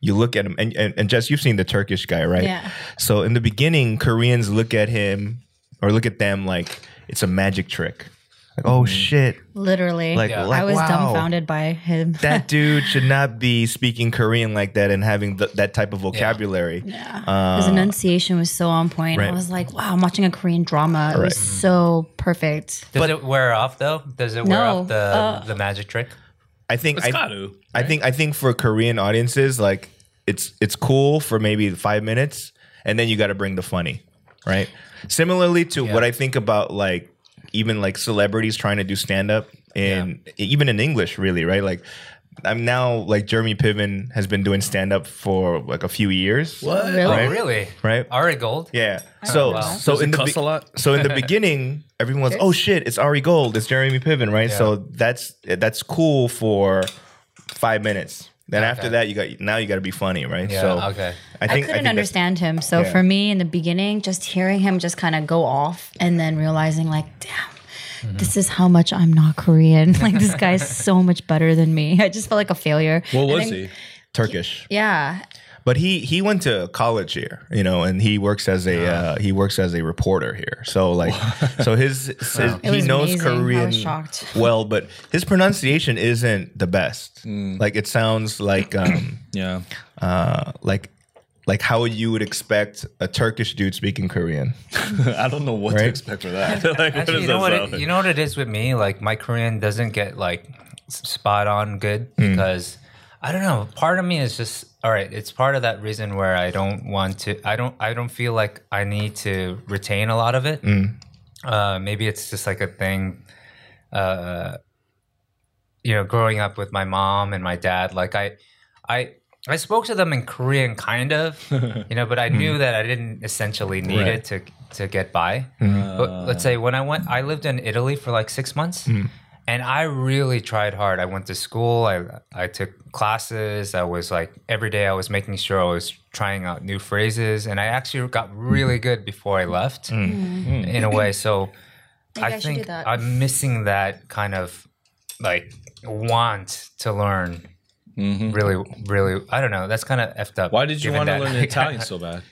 you look at him, and, and and Jess, you've seen the Turkish guy, right? Yeah. So in the beginning, Koreans look at him or look at them like it's a magic trick. Like, oh shit, Literally. like, Yeah. like I was wow. dumbfounded by him. That dude should not be speaking Korean like that and having th- that type of vocabulary. yeah. His enunciation was so on point. right. I was like, wow, I'm watching a Korean drama. It was so perfect. Does it wear off though? Does it wear No, off the uh, the magic trick? I think It's I, got to. I think I think for Korean audiences, like it's it's cool for maybe five minutes, and then you got to bring the funny, right? Similarly to what I think about like even like celebrities trying to do stand up in even in English, really, right? Like I'm now like Jeremy Piven has been doing stand up for like a few years. What? Really? Oh, Right. really? Right. Ari Gold? Yeah. Oh, so wow. so Does in the cuss a lot? so in the beginning, everyone was, "Oh shit, it's Ari Gold, it's Jeremy Piven," right? Yeah. So that's that's cool for five minutes. Then after that, you got now you got to be funny, right? Yeah, so okay. I I, think couldn't that's- understand him. So Yeah. for me in the beginning, just hearing him just kind of go off and then realizing like, damn, Mm-hmm. this is how much I'm not Korean. like this guy's so much better than me. I just felt like a failure. What And was then- he? Turkish, Yeah. But he he went to college here, you know, and he works as a uh, he works as a reporter here. So like, so his, his It he knows amazing. Korean shocked. well, but his pronunciation isn't the best. Like it sounds like um Yeah. uh like like how you would expect a Turkish dude speaking Korean. I don't know what to expect for that. like, Actually, does you know that what? It, you know what it is with me. Like my Korean doesn't get like spot on good Hmm. because I don't know. Part of me is just all right. It's part of that reason where I don't want to. I don't. I don't feel like I need to retain a lot of it. Hmm. Uh, maybe it's just like a thing. Uh, you know, growing up with my mom and my dad, like I, I. I spoke to them in Korean, kind of, you know, but I knew that I didn't essentially need. Right. it to to get by. But let's say when I went, I lived in Italy for like six months, and I really tried hard. I went to school. I I took classes. I was like every day. I was making sure I was trying out new phrases, and I actually got really good before I left, in a way. So I, I think that. I'm missing that kind of like want to learn. Really, really, I don't know. That's kind of effed up. Why did you want to learn Italian so bad?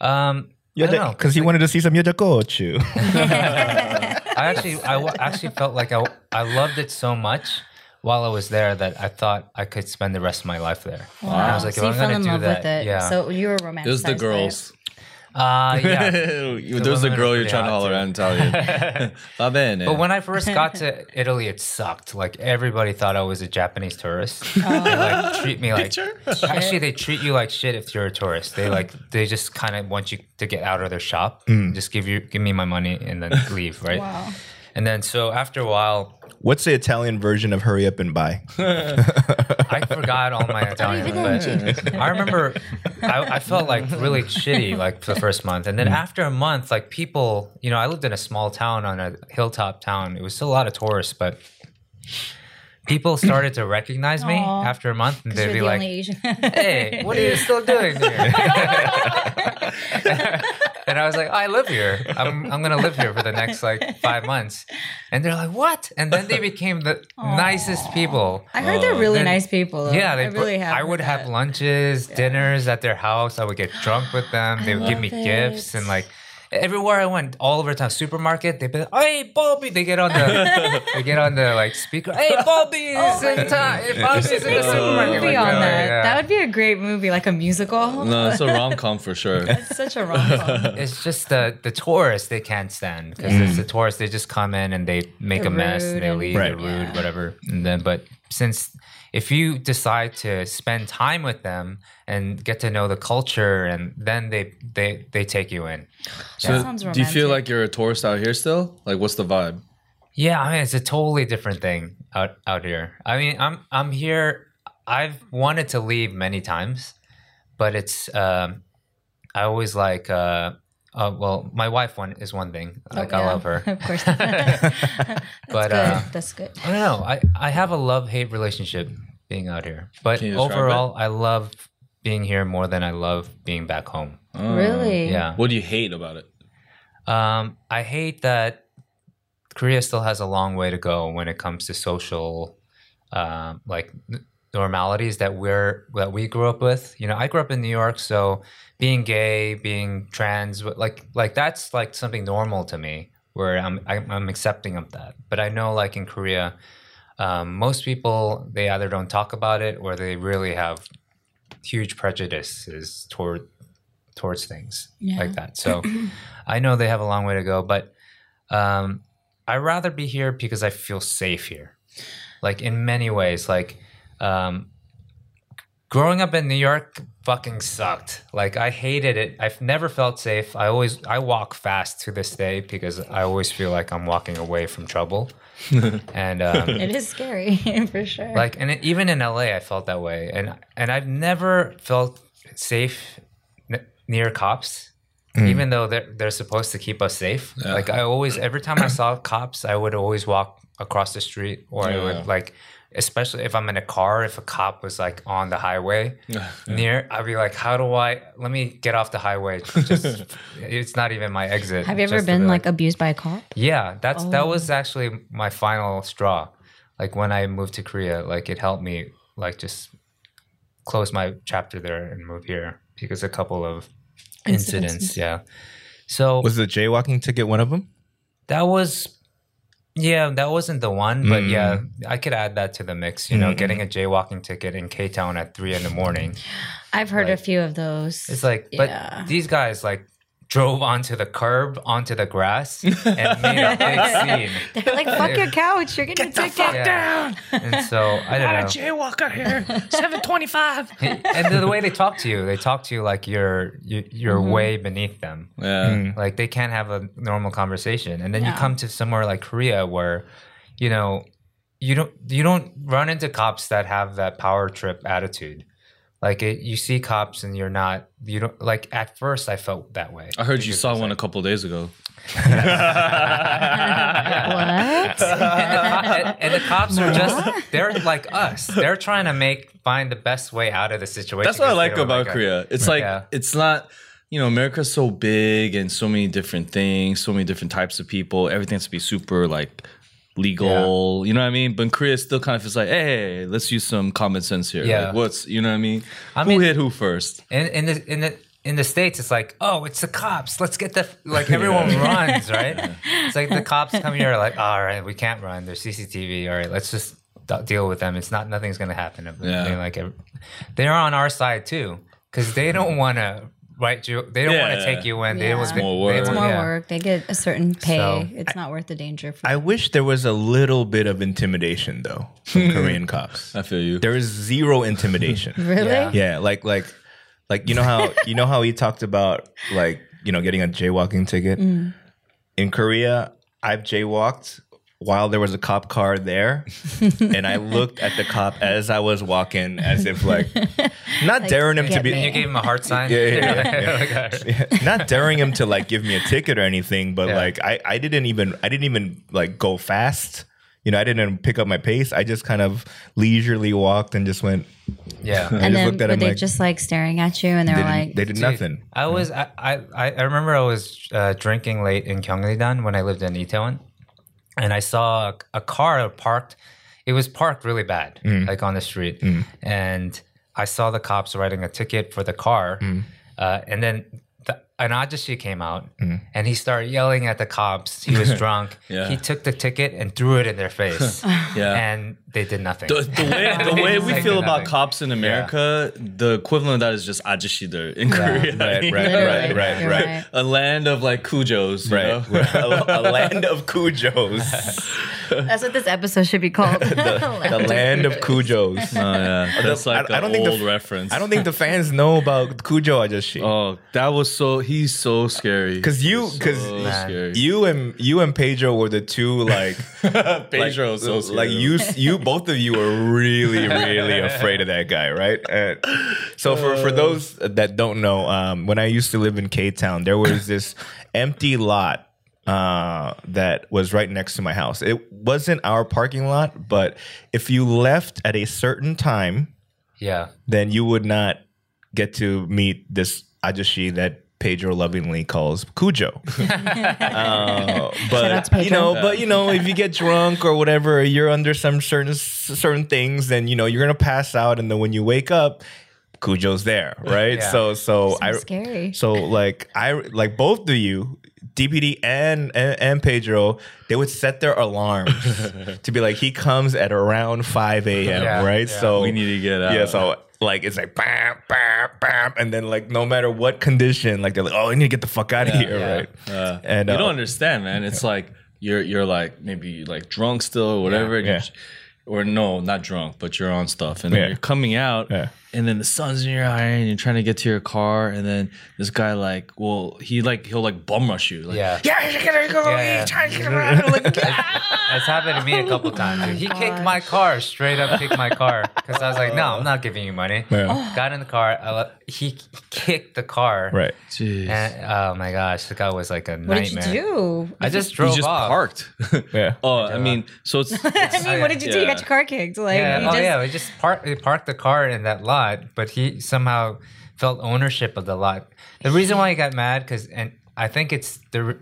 Um, I because he wanted to see some yodakochu. I actually, I w- actually felt like I, I loved it so much while I was there that I thought I could spend the rest of my life there. And I was like, so if you I'm fell gonna in do love that, with it. yeah. So you were romantic. It was the girls. Uh, yeah. There's a girl you're trying to hot, holler too. at in Italian. Va bene. But when I first got to Italy, it sucked. Like everybody thought I was a Japanese tourist. They like treat me like. Actually, they treat you like shit if you're a tourist. They like they just kind of want you to get out of their shop, just give you give me my money and then leave, right? Wow. And then so after a while, What's the Italian version of hurry up and buy? I forgot all my Italian, but I remember I, I felt like really shitty like for the first month, and then hmm. after a month, like people, you know, I lived in a small town on a hilltop town. It was still a lot of tourists, but people started to recognize me Aw. after a month, and they'd be the like, Asian. "Hey, what are you still doing here?" and I was like, oh, "I live here. I'm I'm gonna live here for the next like five months." And they're like, "What?" And then they became the nicest people. I heard they're really nice people. Though. Yeah, they I really have. I would have that. lunches, dinners at their house. I would get drunk with them. They would give me love gifts and like everywhere I went, all over town, supermarket, they'd be like, "Hey, Bobby!" They get on the they get on the like speaker. Hey, Bobby, oh Bobby's in time. Hey, Bobby's in the supermarket. movie Like, on oh, that. yeah. That would be a great movie, like a musical. No, it's a rom com for sure. It's such a rom com. It's just the the tourists they can't stand because it's mm. the tourists. They just come in and they make They're a mess. and They and- leave. Right. They're rude, Yeah. whatever. And then, but since if you decide to spend time with them and get to know the culture, and then they they they take you in. So, sounds do you feel like you're a tourist out here still? Like, what's the vibe? Yeah, I mean it's a totally different thing out out here. I mean, I'm I'm here. I've wanted to leave many times, but it's um, I always like. Uh, uh, well, my wife one is one thing. Like I Oh, Yeah, love her, Of course. but good. uh, That's good. I don't know. I I have a love hate relationship being out here, but Can you overall, I love being here more than I love being back home. really? Yeah. What do you hate about it? Um, I hate that Korea still has a long way to go when it comes to social, um, like n- normalities that we're that we grew up with. You know, I grew up in New York, so being gay, being trans, like like that's like something normal to me, where I'm I'm, accepting of that. But I know, like in Korea, um, most people they either don't talk about it or they really have huge prejudices toward towards things Yeah. like that. So I know they have a long way to go, but um, I'd rather be here because I feel safe here. Like in many ways, like um, growing up in New York fucking sucked. Like I hated it. I've never felt safe. I always I walk fast to this day because I always feel like I'm walking away from trouble. and um, It is scary for sure. like and it, even in LA I felt that way and and I've never felt safe n- near cops even though they're they're supposed to keep us safe like I always every time I saw cops I would always walk across the street or I would like especially if I'm in a car if a cop was like on the highway near I'd be like how do I let me get off the highway just it's not even my exit have you ever just to be been like abused by a cop? yeah, that's that Oh. was actually my final straw. Like when I moved to Korea, like it helped me like just close my chapter there and move here because a couple of incidents. Incidences. Yeah. So Was the jaywalking ticket one of them? that was yeah, that wasn't the one, but yeah, mm. I could add that to the mix. You know, getting mm. a jaywalking ticket in K Town at three in the morning. I've heard a few of those. It's like, but Yeah. these guys like drove onto the curb, onto the grass, and made a big scene. They're like, fuck your couch. You're getting a ticket. Yeah. And so I don't know. a jaywalker here. 725. and the, the way they talk to you, they talk to you like you're you, you're mm-hmm. way beneath them. Yeah. Mm. Like they can't have a normal conversation. And then you come to somewhere like Korea where, you know, you don't you don't run into cops that have that power trip attitude. Like it, you see cops and you're not you don't like at first I felt that way. I heard you saw it's one a like- couple days ago. What? and, the, and- and the cops are just they're like us. They're trying to make find the best way out of the situation. That's what I like don't about a- Korea. It's like Yeah. it's not you know America's so big and so many different things, so many different types of people. Everything has to be super like legal. You know what I mean? But Korea, still kind of feels like, hey, let's use some common sense here. Yeah. Like, what's you know what I mean? I who mean- hit who first? in, in the in the in the states it's like oh it's the cops let's get the like everyone runs right it's like the cops come here like all right we can't run there's cctv all right let's just deal with them it's not nothing's gonna happen Yeah. They're like they're on our side too because they don't want to write you they don't want to take you in they Yeah. was It's more they work. It's want- more yeah. work. They get a certain pay. So- it's not worth the danger for I wish there was a little bit of intimidation though from Korean cops. I feel you. There is zero intimidation. Really? Yeah. Yeah, like like like you know how you know how he talked about like you know getting a jaywalking ticket mm. in Korea. I've jaywalked while there was a cop car there, and I looked at the cop as I was walking, as if like not daring him to be. me. you gave him a heart sign Yeah, yeah, yeah, Like, not daring him to like give me a ticket or anything, but Yeah. like I, I didn't even I didn't even like go fast. you know, I didn't pick up my pace. I just kind of leisurely walked and just went. Yeah. I and just then looked at were him they like just like staring at you and they they were like they did Dude, nothing. I was I, I I remember I was uh, drinking late in Gyeongnidan when I lived in Itaewon, and I saw a, a car parked. It was parked really bad, Mm. like on the street, and I saw the cops writing a ticket for the car, Mm. uh, and then. The, an ajashi came out Mm. and he started yelling at the cops. He was drunk. Yeah. He took the ticket and threw it in their face. Yeah. And they did nothing. The, the way the way we Like feel about nothing. cops in America, the equivalent of that is just ajashider in Korea. Right, right, Literally, right, right, right. right. A land of like cujos, you Right, know? right. a, a land of cujos, that's what this episode should be called the land of cujos. Oh yeah, that's like I an don't think the old reference. I don't think the fans know about Cujo Ajashi. Oh, that was so. He's so scary. Cause you, So cause scary. you and you and Pedro were the two like, Pedro like, so scary. like you, you both of you were really, really afraid of that guy, right? And so for for those that don't know, um, when I used to live in K Town, there was this empty lot uh, that was right next to my house. It wasn't our parking lot, but if you left at a certain time, yeah. then you would not get to meet this ajashi that Pedro lovingly calls Cujo. uh, but you know, but you know, if you get drunk or whatever, you're under some certain certain things, then you know you're gonna pass out, and then when you wake up, Cujo's there, right? Yeah. So, so, So I scary. So like I like both of you. DPD and, and and Pedro, they would set their alarms to be like he comes at around five a.m. Yeah, right? yeah. So we need to get out. yeah, so like it's like bam, bam, bam, and then like no matter what condition, like they're like, oh, I need to get the fuck out of here, yeah. right? Uh, And, you uh, don't understand, man. It's like you're you're like maybe like drunk still or whatever, and Yeah. or no, not drunk, but you're on stuff, and then Yeah. you're coming out, Yeah. and then the sun's in your eye, and you're trying to get to your car, and then this guy like, well, he like he'll like bum rush you, like, Yeah. Yeah, you're gonna go. Yeah, yeah. he's trying to get around. Like, It's happened to me a oh couple times. dude. He kicked my car, straight up kicked my car. Because I was like, no, I'm not giving you money. Yeah. Oh. Got in the car. I, le- he kicked the car. right. Jeez. And, oh my gosh, the guy was like a nightmare. what did you nightmare. do I just he drove just off. parked. Yeah. oh, I mean, so it's, I mean, what did you do? You got your car kicked. Like, Yeah. you Oh just, yeah. We just parked. We parked the car in that lot, but he somehow felt ownership of the lot. The reason why he got mad because, and I think it's the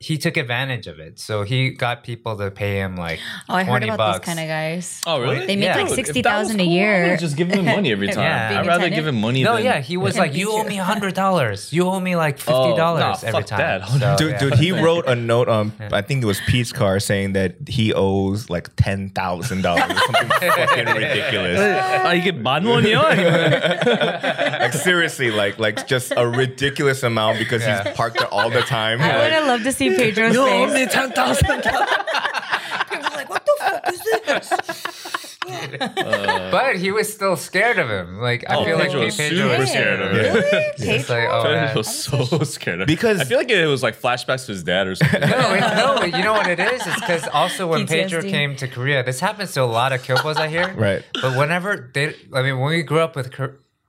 he took advantage of it. So he got people to pay him like oh, I heard about bucks. kind of guys. Oh, really? They make yeah. like sixty thousand cool, a year. just give him money every time. yeah. I'd rather attendant. give him money. No, than, yeah, he was like, "You owe me hundred dollars. You owe me like oh, fifty dollars oh, nah, every time." So, dude, yeah. dude, he wrote a note. on I think it was Pete's car saying that he owes like ten thousand dollars. Something fucking ridiculous. Get Like seriously, like like just a ridiculous amount because he's parked there all the time. I would have loved to see you, Pedro's no, face. only ten thousand. Like, what the fuck is this? Uh, but he was still scared of him. Like I oh, feel Pedro like was super was scared of him. Really? Pedro? Like, oh, Pedro was so scared of him. Because I feel like it was like flashbacks to his dad or something. no, no, you know what it is? It's because also when PTSD. Pedro came to Korea, this happens to a lot of Kyopos I hear. Right. But whenever they, I mean, when we grew up with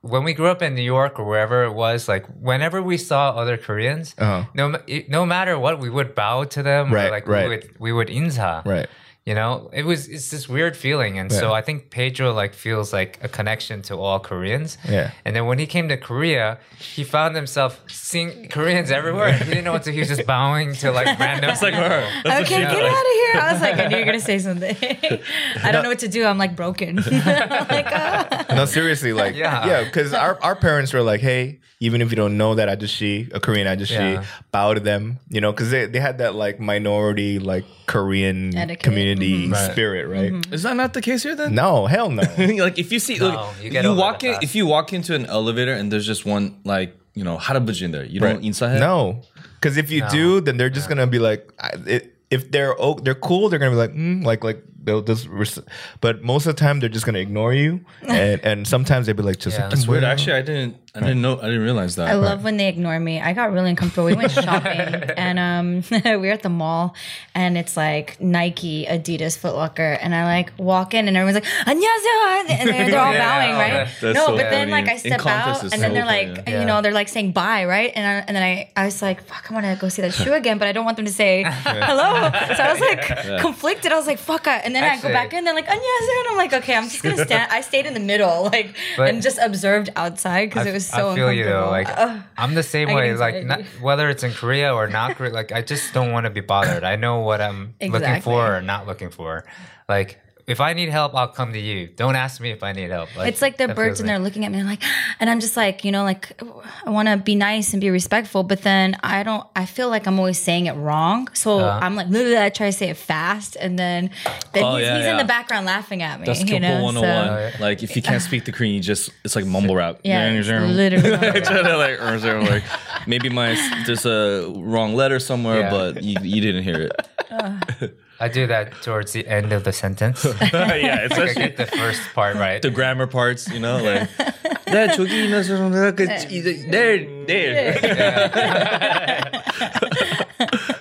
when we grew up in New York or wherever it was, like whenever we saw other Koreans, Uh-huh. no, no matter what, we would bow to them. Right, Or like right. we would, we would inza. Right. You know, it was it's this weird feeling, and so I think Pedro like feels like a connection to all Koreans. Yeah. And then when he came to Korea, he found himself seeing Koreans everywhere. He didn't know what to. He was just bowing to like random. It's like her. That's Okay, get did. out of here. I was like, I knew you were going to say something. I don't know what to do. I'm like broken. like, ah. No, seriously, like Yeah. yeah, because our, our parents were like, hey, even if you don't know that ajushi, a Korean ajushi, yeah. bow to them, you know, because they, they had that like minority, like Korean Etiquette. community mm-hmm. right. spirit, right? Mm-hmm. Is that not the case here then? No, hell no. like if you see, no, like, you, you walk in, if you walk into an elevator and there's just one like, you know, harabuji in there, you right. don't inside No, because if you no. do, then they're just yeah. gonna be like, it, if they're they're cool, they're gonna be like, mm, like like they'll just. Res- but most of the time, they're just gonna ignore you, and and sometimes they'll be like, just Yeah. like, That's weird. "Well." Actually, I didn't. I didn't know. I didn't realize that. I love when they ignore me. I got really uncomfortable. We went shopping and um, we were at the mall and it's like Nike, Adidas, Foot Locker. And I like walk in and everyone's like, 안녕하세요. And they're, they're all Yeah, bowing, oh, right? that- that's no, so but then funny. like I In step context, out it's and then so they're funny, like, yeah. you know, they're like saying bye, right? And, I, and then I, I was like, fuck, I want to go see that shoe again, but I don't want them to say hello. So I was like conflicted. I was like, fuck. I, and and then I Actually- go back in. They're like, "안녕하세요," and I'm like, "Okay, I'm just gonna stand." I stayed in the middle, like, But- and just observed outside because it was so I feel you though. Like uncomfortable. Ugh. I'm the same I get way. Like anxiety. not, whether it's in Korea or not Korea, like I just don't want to be bothered. I know what I'm looking Exactly. for or not looking for. Like if I need help, I'll come to you. Don't ask me if I need help. it's like they're birds and like- they're looking at me and like, and I'm just like, you know, like I want to be nice and be respectful, but then I don't. I feel like I'm always saying it wrong, so Uh-huh. I'm like, I try to say it fast, and then then Oh, he's, yeah, he's in the background laughing at me. That's you Kyopo know, 101. so Like if you can't speak the Korean, you just it's like mumble rap. yeah, You it's know what I'm literally. Try to, like, or like maybe my there's a wrong letter somewhere, Yeah. but you, you didn't hear it. I do that towards the end of the sentence. yeah, I especially get the first part right. the grammar parts, you know, like 네 저기 있는 사람들 그 이제 내일 내일.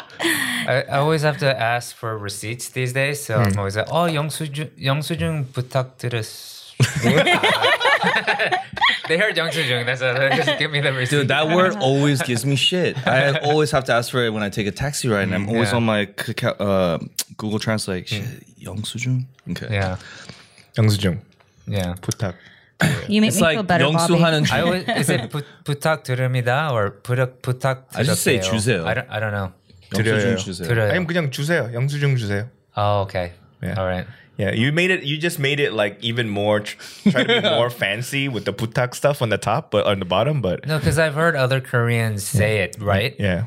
I, I always have to ask for receipts these days, so I'm always like, "Oh, 영수증 영수증 부탁드렸." they heard 영수증, that's why they just give me the receipt. Dude, that word always gives me shit. I always have to ask for it when I take a taxi ride, and I'm always Yeah. on my Kakao- uh, Google Translate. Shit, 영수증. Okay. yeah, 영수증 yeah. 부탁. You make It's me like feel better, Bobby. 영수하는 I always, is it 부, 부탁드립니다 or 부탁 부탁 I just say 주세요. I don't I don't know. 영수증 드려요. 주세요. 드려요. 아니면 그냥 주세요. 영수증 주세요. Oh, okay. Yeah. All right. Yeah, you made it. You just made it like even more. Tr- try to be more fancy with the putak stuff on the top, but on the bottom. But No, because I've heard other Koreans say it right, yeah,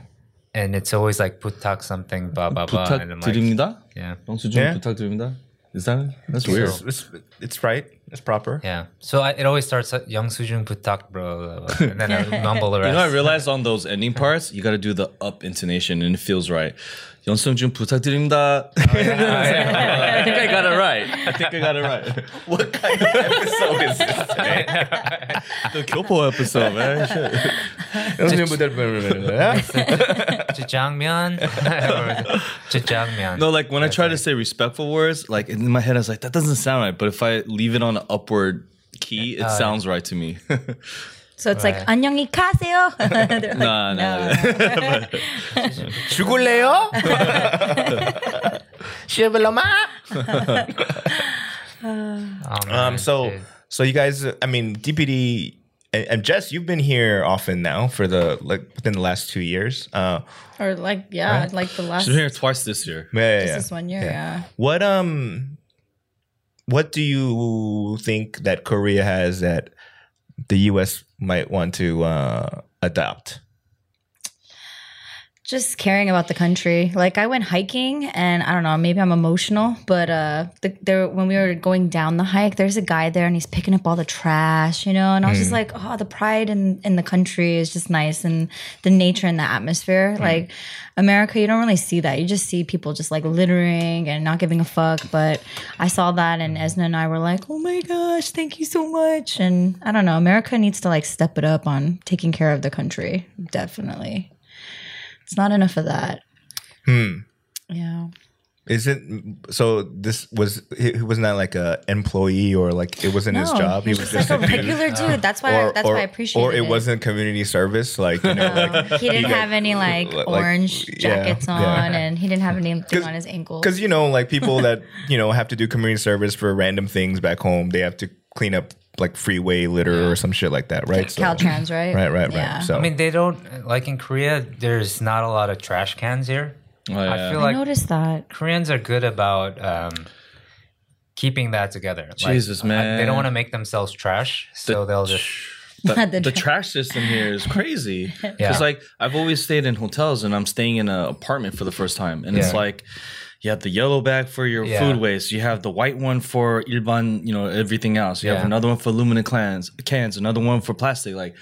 and it's always like butak something, blah blah blah. And I'm like, 부탁드립니다. yeah, 영수증 Yeah. 부탁드립니다. Is that it? That's weird. it's, it's, it's right. It's proper. yeah. So I, it always starts at 영수증 butak, bro, and then I mumble the rest. You know, I realized on those ending parts, you got to do the up intonation, and it feels right. 영수증 부탁드립니다. I think I got it right. I think I got it right. What kind of episode is this? The Kyopo episode, man. Shit. 영수증 부탁드립니다. jjangmyeon, jjangmyeon. No, like when I try to say respectful words, like in my head, I was like, that doesn't sound right. But if I leave it on an upward key, it sounds right to me. So it's like Right. 안녕히 가세요. They're like, nah, nah. 죽을래요? 쉐블러마. Oh, man, Um. So dude. so you guys. I mean, DPD. And, and Jess, you've been here often now for the like within the last two years. Uh, or like yeah, like the last She's been here twice this year. yeah, yeah, just yeah. this one year. Yeah. What um what do you think that Korea has that the US might want to uh adopt? Just caring about the country. Like I went hiking, and I don't know, maybe I'm emotional, but uh, the, there when we were going down the hike, there's a guy there, and he's picking up all the trash, you know, and I was just mm. like, oh, the pride in in the country is just nice, and the nature and the atmosphere. Mm. Like America, you don't really see that. You just see people just like littering and not giving a fuck. But I saw that, and mm. Esna and I were like, oh my gosh, thank you so much. And I don't know, America needs to like step it up on taking care of the country. Definitely. It's not enough of that. Hmm. Yeah. Is it so this was he he was not like a employee or like it wasn't his job. He was just like a regular dude. That's why. or, that's or, why I appreciate it. or it. it wasn't community service like you know like He didn't have any like like, orange yeah, jackets on, yeah. and he didn't have anything on his ankles. Because you know, like people that you know have to do community service for random things back home, they have to clean up like freeway litter or some shit like that, right? So- Caltrans, right? right, right, Yeah. right. So I mean, they don't like in Korea. There's not a lot of trash cans here. Oh, I feel I like noticed that. Koreans are good about um, keeping that together. Jesus, I- man. they don't want to make themselves trash, so they'll just the, The the trash system here is crazy. Because Yeah. like I've always stayed in hotels and I'm staying in an apartment for the first time, and it's like you have the yellow bag for your Yeah. food waste, you have the white one for ilban, you know, everything else. You have another one for aluminum cans, cans, another one for plastic. Like,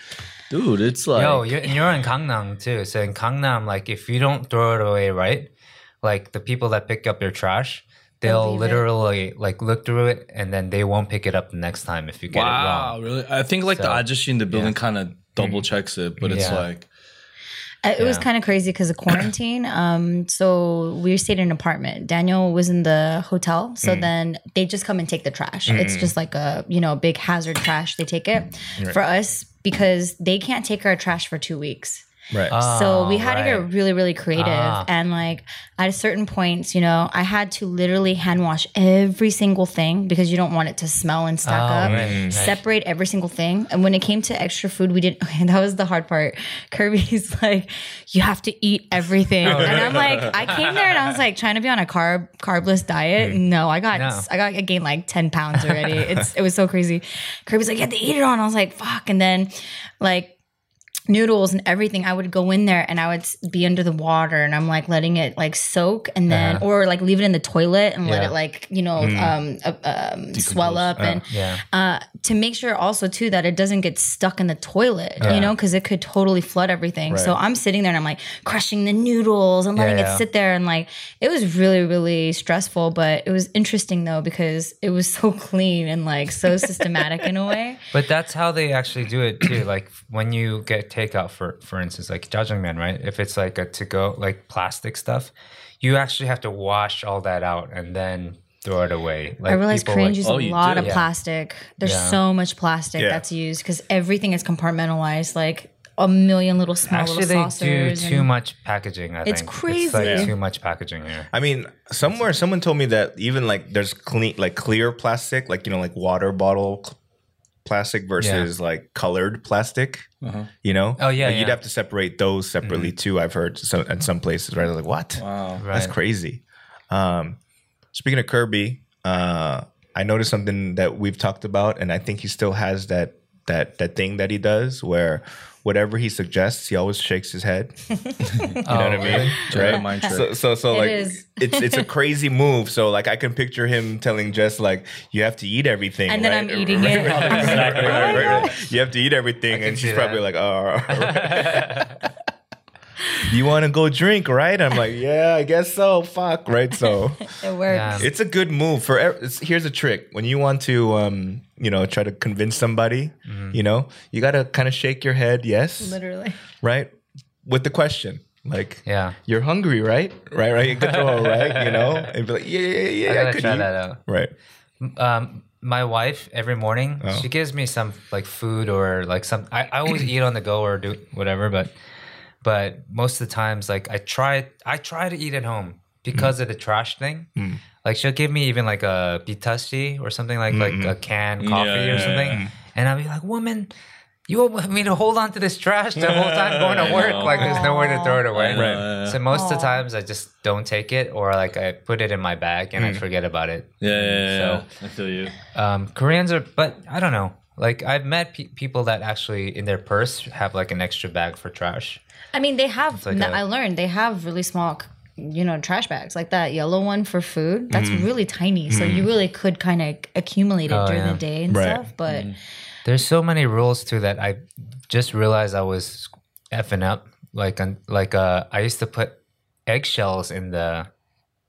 dude, it's like Yo, you're, and you're in Gangnam too. So in Gangnam, like if you don't throw it away right, like the people that pick up your trash, they'll leave it. literally like look through it and then they won't pick it up the next time if you get it wrong. wow, really? I think like the So, ajashi in the building kind of double checks it, but it's Yeah. like Uh, It was kind of crazy because of quarantine. Um, so we stayed in an apartment. Daniel was in the hotel, so Mm. then they just come and take the trash. It's just like a you know big hazard trash. They take it for us because they can't take our trash for two weeks. Right. so we Oh, had to get really, really creative. Ah. And like at a certain points, you know, I had to literally hand wash every single thing because you don't want it to smell and stack Oh, up. right, right. Separate every single thing. And when it came to extra food, we did and that was the hard part. Kirby's like, you have to eat everything. Oh, and I'm like, I came there and I was like trying to be on a carb carbless diet. No, I got Mm. No. I got I gained like 10 pounds already. it's it was so crazy. Kirby's like, you have to eat it on. I was like, fuck. And then like noodles and everything i would go in there and i would be under the water and i'm like letting it like soak and then Uh-huh. or like leave it in the toilet and let it like you know um, uh, um swell up and Yeah. uh to make sure also too that it doesn't get stuck in the toilet Yeah. you know because it could totally flood everything so i'm sitting there and i'm like crushing the noodles and letting yeah. it sit there and like it was really really stressful but it was interesting though because it was so clean and like so systematic in a way But that's how they actually do it too. Like when you get takeout, for for instance, like jajangmyeon, right? If it's like a to go, like plastic stuff, you actually have to wash all that out and then throw it away. Like I realize people, Koreans like- use Oh, a lot do? of Yeah. plastic. There's Yeah. so much plastic Yeah. that's used because everything is compartmentalized, like a million little small Actually, little they do too much packaging. I It's think It's crazy. like Yeah. too much packaging here. I mean, somewhere someone told me that even like there's clean, like clear plastic, like you know, like water bottle cl- plastic versus like colored plastic. You know? Oh, yeah, Like, you'd have to separate those separately too. I've heard some at some places. Right? Like, what? Wow. That's Right. crazy. Um, speaking of Kirby, uh, I noticed something that we've talked about, and I think he still has that that that thing that he does where whatever he suggests, he always shakes his head. you You know what I mean? Jedi mind trick. So so so It like it's it's a crazy move. So like I can picture him telling Jess like you have to eat everything, And then right? I'm eating Right, it. right, right, Exactly. right, right, right. You have to eat everything, and she's probably that. like, oh. You want to go drink, right? I'm like, yeah, I guess so. Fuck, right? So It works. Yeah. it's a good move for. here's a trick: when you want to, um, you know, try to convince somebody, Mm-hmm. you know, you gotta kind of shake your head, yes, Literally. right, with the question, like, Yeah. you're hungry, right? Right, right. You could throw a right, you know, and be like, yeah, yeah, yeah, I yeah. I gotta could try eat. that out. Right. Um, my wife every morning Oh. she gives me some like food or like some. I, I always eat on the go or do whatever, but but most of the times like I try I try to eat at home because Mm. of the trash thing. Like she'll give me even like a bitashi or something like like a canned coffee Yeah, or yeah, something, and I'll be like, woman. You want me to hold on to this trash the whole time going to work? Like there's nowhere to throw it away. Right. So most of the times I just don't take it, or like I put it in my bag and I forget about it. Yeah, yeah, yeah, So- yeah. I feel you. Um, Koreans are, but I don't know. Like I've met pe- people that actually in their purse have like an extra bag for trash. I mean, they have. like n- a- I learned they have really small, you know, trash bags like that yellow one for food. That's really tiny, so you really could kind of accumulate it Mm. Oh, during yeah. the day and Right. stuff. But There's so many rules too that I just realized I was effing up. Like, like uh, I used to put eggshells in the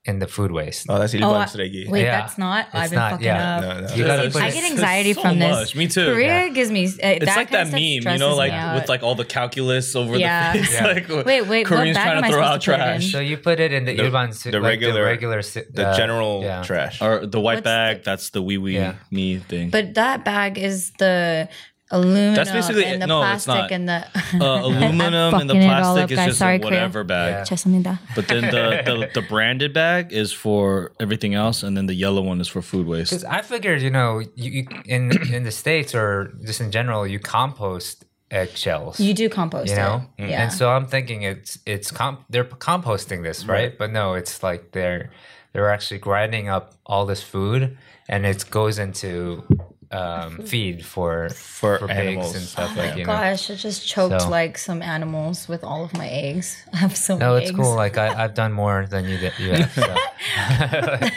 in the food waste. Oh, that's Ilban oh, Sregi. Wait, yeah. that's not. It's I've been not, fucking yeah. up. No, no. You gotta I get anxiety so from this. Much. Me too. Korea yeah. gives me. Uh, it's that like that meme, you know, like with like all the calculus over yeah. the face. Yeah. like, wait, wait, Koreans what trying to throw out to trash. So you put it in the, the Ilban, the, like regular, the regular, the, the general yeah. trash, or the white What's bag. The, that's the wee wee me thing. But that bag is the aluminum. That's basically and the no, plastic and the uh, aluminum and the plastic is just Sorry, whatever bag. Yeah. But then the, the, the branded bag is for everything else, and then the yellow one is for food waste. Because I figured, you know, you, you, in in the states or just in general, you compost eggshells. You do compost, you know. It. Mm. Yeah. And so I'm thinking it's it's comp they're composting this right, right. but no, it's like they're they're actually grinding up all this food and it goes into um, feed for For pigs animals. and stuff Oh like my you know. gosh, I just choked So- like some animals with all of my eggs. I have so No, many it's eggs. cool. Like I, I've done more than you did. You so.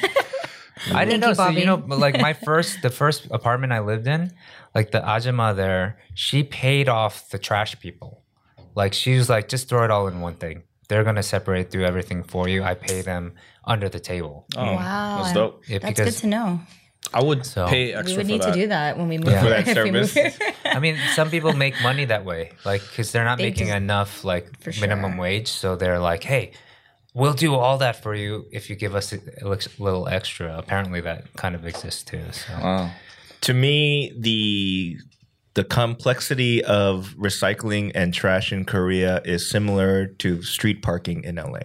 I didn't Thank know. you, so you know, like my first, the first apartment I lived in, like the ajama there, she paid off the trash people. Like she was like, just throw it all in one thing. They're gonna separate through everything for you. I pay them under the table. Oh, Wow. that's dope. Yeah, That's good to know. I would So- pay extra. We extra would for need that. to do that when we move Yeah. For that if we move service. I mean, some people make money that way, like because they're not They making just- enough like minimum sure. wage, so they're like, hey. We'll do all that for you if you give us a a little extra. Apparently, that kind of exists too. So Wow. to me the the complexity of recycling and trash in Korea is similar to street parking in LA.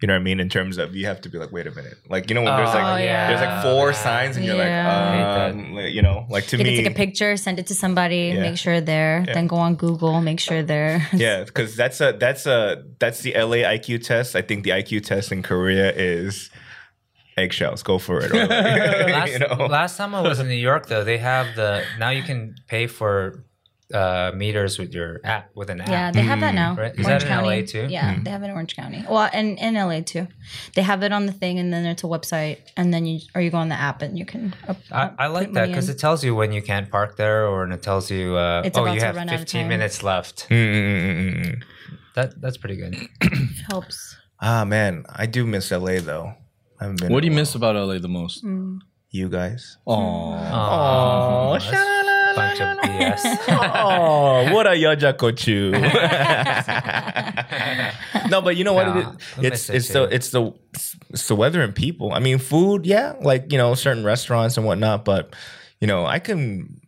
You know what I mean? In terms of you have to be like, wait a minute, like you know when there's like Oh, yeah. there's like four Yeah. signs and you're Yeah. like, um, you know, like to You me, can take a picture, send it to somebody, Yeah. make sure they're, then go on Google, make sure they're. yeah, because that's a that's a that's the LA IQ test. I think the IQ test in Korea is eggshells. Go for it. Like, last, you know? last time I was in New York, though, they have the now you can pay for uh, meters with your app with an app. Yeah, they have that now. Right. Is Orange that in LA too? Yeah, they have it in Orange County. Well, and in LA too. They have it on the thing, and then it's a website, and then you or you go on the app and you can. Up, I, I like that because it tells you when you can't park there, or and it tells you, uh, oh, you have run out of 15 minutes left. Mm, mm, mm, mm, mm. That that's pretty good. helps. Ah man, I do miss LA though. I haven't been. What do you in miss about LA the most? Mm. You guys. Oh, Oh, bunch of BS. oh, what a yajakochu. no, but you know what it is? It's it's the it's the it's the weather and people. I mean, food, yeah, like you know, certain restaurants and whatnot. But you know, I can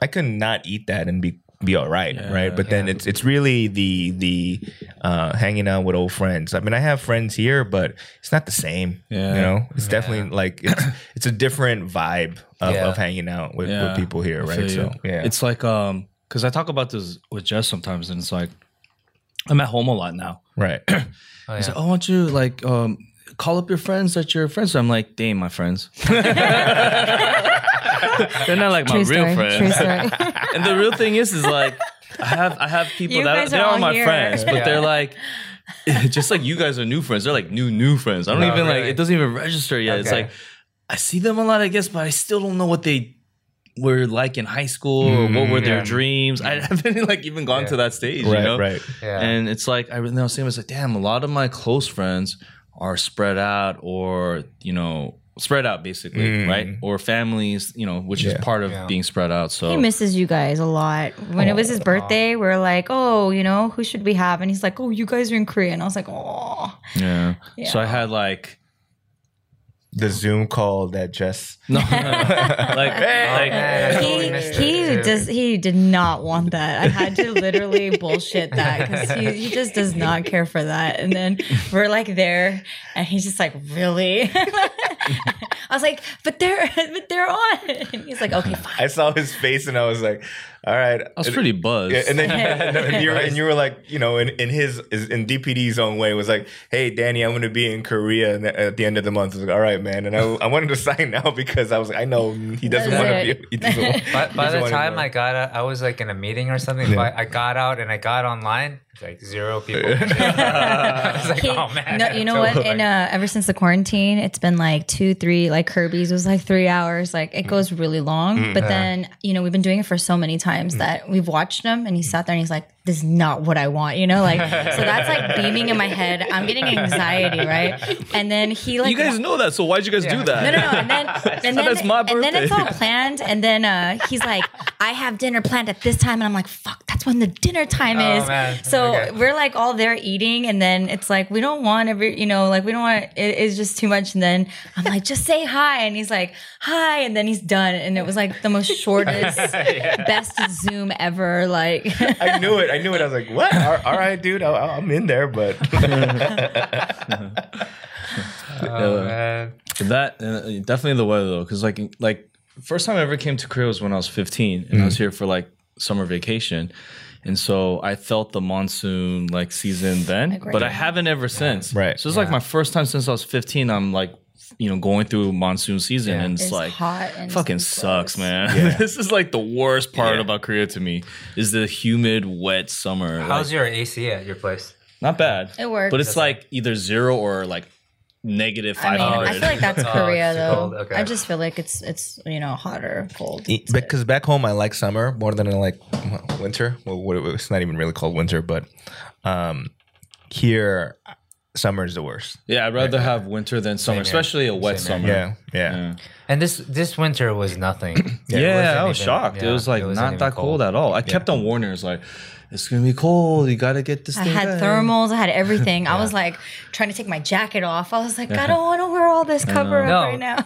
I can not eat that and be be all right, right? But then yeah. it's it's really the the uh, hanging out with old friends. I mean, I have friends here, but it's not the same. Yeah. you know, it's definitely like it's it's a different vibe of, Yeah. of hanging out with, Yeah, with people here, right? So yeah, It's like um, because I talk about this with Jess sometimes, and it's like I'm at home a lot now. right. Oh, He's yeah. like, "Oh, why don't you like um call up your friends that you're friends?" with?" I'm like, "They ain't my friends. They're not like my True real story. friends." And the real thing is, is like I have I have people You that they are are all my here. friends, but Yeah. they're like. just like you guys are new friends, they're like new new friends. I don't Oh, even like it doesn't even register yet. It's like I see them a lot, I guess, but I still don't know what they were like in high school or what were their yeah. dreams. I haven't like even gone Yeah. to that stage, you right, know? right. Yeah. And it's like I really I was saying, I was like, damn, a lot of my close friends are spread out or, you know, spread out basically, Mm. right? Or families, you know, which Yeah. is part of Yeah. being spread out. So He misses you guys a lot. When it was his birthday, we are like, "Oh, you know, who should we have?" And he's like, "Oh, you guys are in Korea." And I was like, "Oh, yeah. So I had like The Zoom call that just no like, like man, I totally he missed he does he did not want that. I had to literally bullshit that because he, he just does not care for that. And then we're like there, and he's just like, "Really?" I was like, "But they're but they're on." And he's like, "Okay, fine." I saw his face and I was like, all right. I was pretty buzzed. Yeah, and then and, then you were, and you were like, you know, in, in his in DPD's own way, was like, "Hey, Danny, I'm going to be in Korea at the end of the month." I was like, "All right, man." And I, I wanted to sign now because I was like, I know he doesn't That's want to be. He doesn't want, By, by doesn't the time. I got out, I was like in a meeting or something. But I got out and I got online, it's like zero people. I was like, He- oh man. No, you know what? Totally. In uh, ever since the quarantine, it's been like two, three. Like Kirby's was like three hours. Like it mm. goes really long. Mm. But then you know we've been doing it for so many times mm. that we've watched him, and he sat there and he's like, "This is not what I want." You know, like so that's like beaming in my head. I'm getting anxiety, right? And then he like you guys know that, so why'd you guys do that? no, no, no. And then, and then, That's my and then it's all planned. And then uh, he's like, I have dinner planned at this time. And I'm like, fuck, that's when the dinner time Oh, is. man. So Okay. we're like all there eating. And then it's like, we don't want every, you know, like we don't want, it, it's just too much. And then I'm like, just say hi. And he's like, hi. And then he's done. And it was like the most shortest, best Zoom ever. Like, I knew it. I knew it. I was like, "What? All, all right, dude. I, I'm in there." But Oh, man. That uh, definitely the weather though, because like like first time I ever came to Korea was when I was 15, and I was here for like summer vacation, and so I felt the monsoon like season then, Like but I haven't ever since. Right. So it's like my first time since I was 15. I'm like you know going through monsoon season, Yeah. and it's, it's like hot and fucking it's sucks, gross. man. this is like the worst part Yeah. about Korea to me is the humid, wet summer. How's Like, your AC at your place? not bad. It works. but it's like either zero or like negative I mean, 500. I feel like that's Oh, Korea it's though. Okay. I just feel like it's it's you know hotter, cold. because back home I like summer more than I like winter. Well, it's not even really called winter, but um, here summer is the worst. Yeah, I'd rather have winter than summer, here. especially a wet Same summer. Yeah, yeah. Yeah, And this this winter was nothing. Yeah, it wasn't I was even- shocked. yeah, it was like wasn't that cold. at all. I kept on warning it's like, it's gonna be cold. You gotta get this I thing. had done." thermals. I had everything. I was like trying to take my jacket off. I was like, I don't want to wear all this cover up No, right now.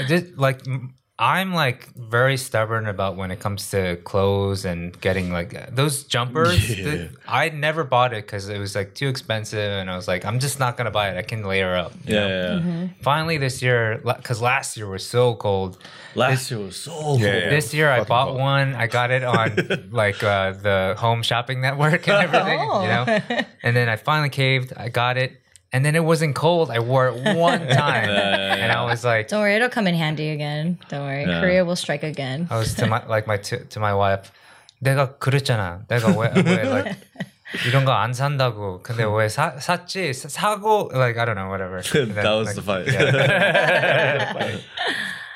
I did- like m- I'm like very stubborn about when it comes to clothes and getting like those jumpers. Yeah. the- I never bought it because it was like too expensive, and I was like, I'm just not gonna buy it. I can layer up. you Yeah, know? yeah, yeah. Finally, this year, because last year was so cold. Last year was so cold. Yeah, yeah. This year, I bought cold. one. I got it on like uh, the home shopping network and everything, you know. And then I finally caved. I got it, and then it wasn't cold. I wore it one time, and I was like, Don't worry, it'll come in handy again. Don't worry, Yeah. Korea will strike again. I was to my like my to, to my wife. 내가 그랬잖아. 내가 왜, 왜 like 이런 거 안 산다고. 근데 왜 사, 샀지? 사- 사고 like I don't know whatever. And then, that was like, the fight. yeah.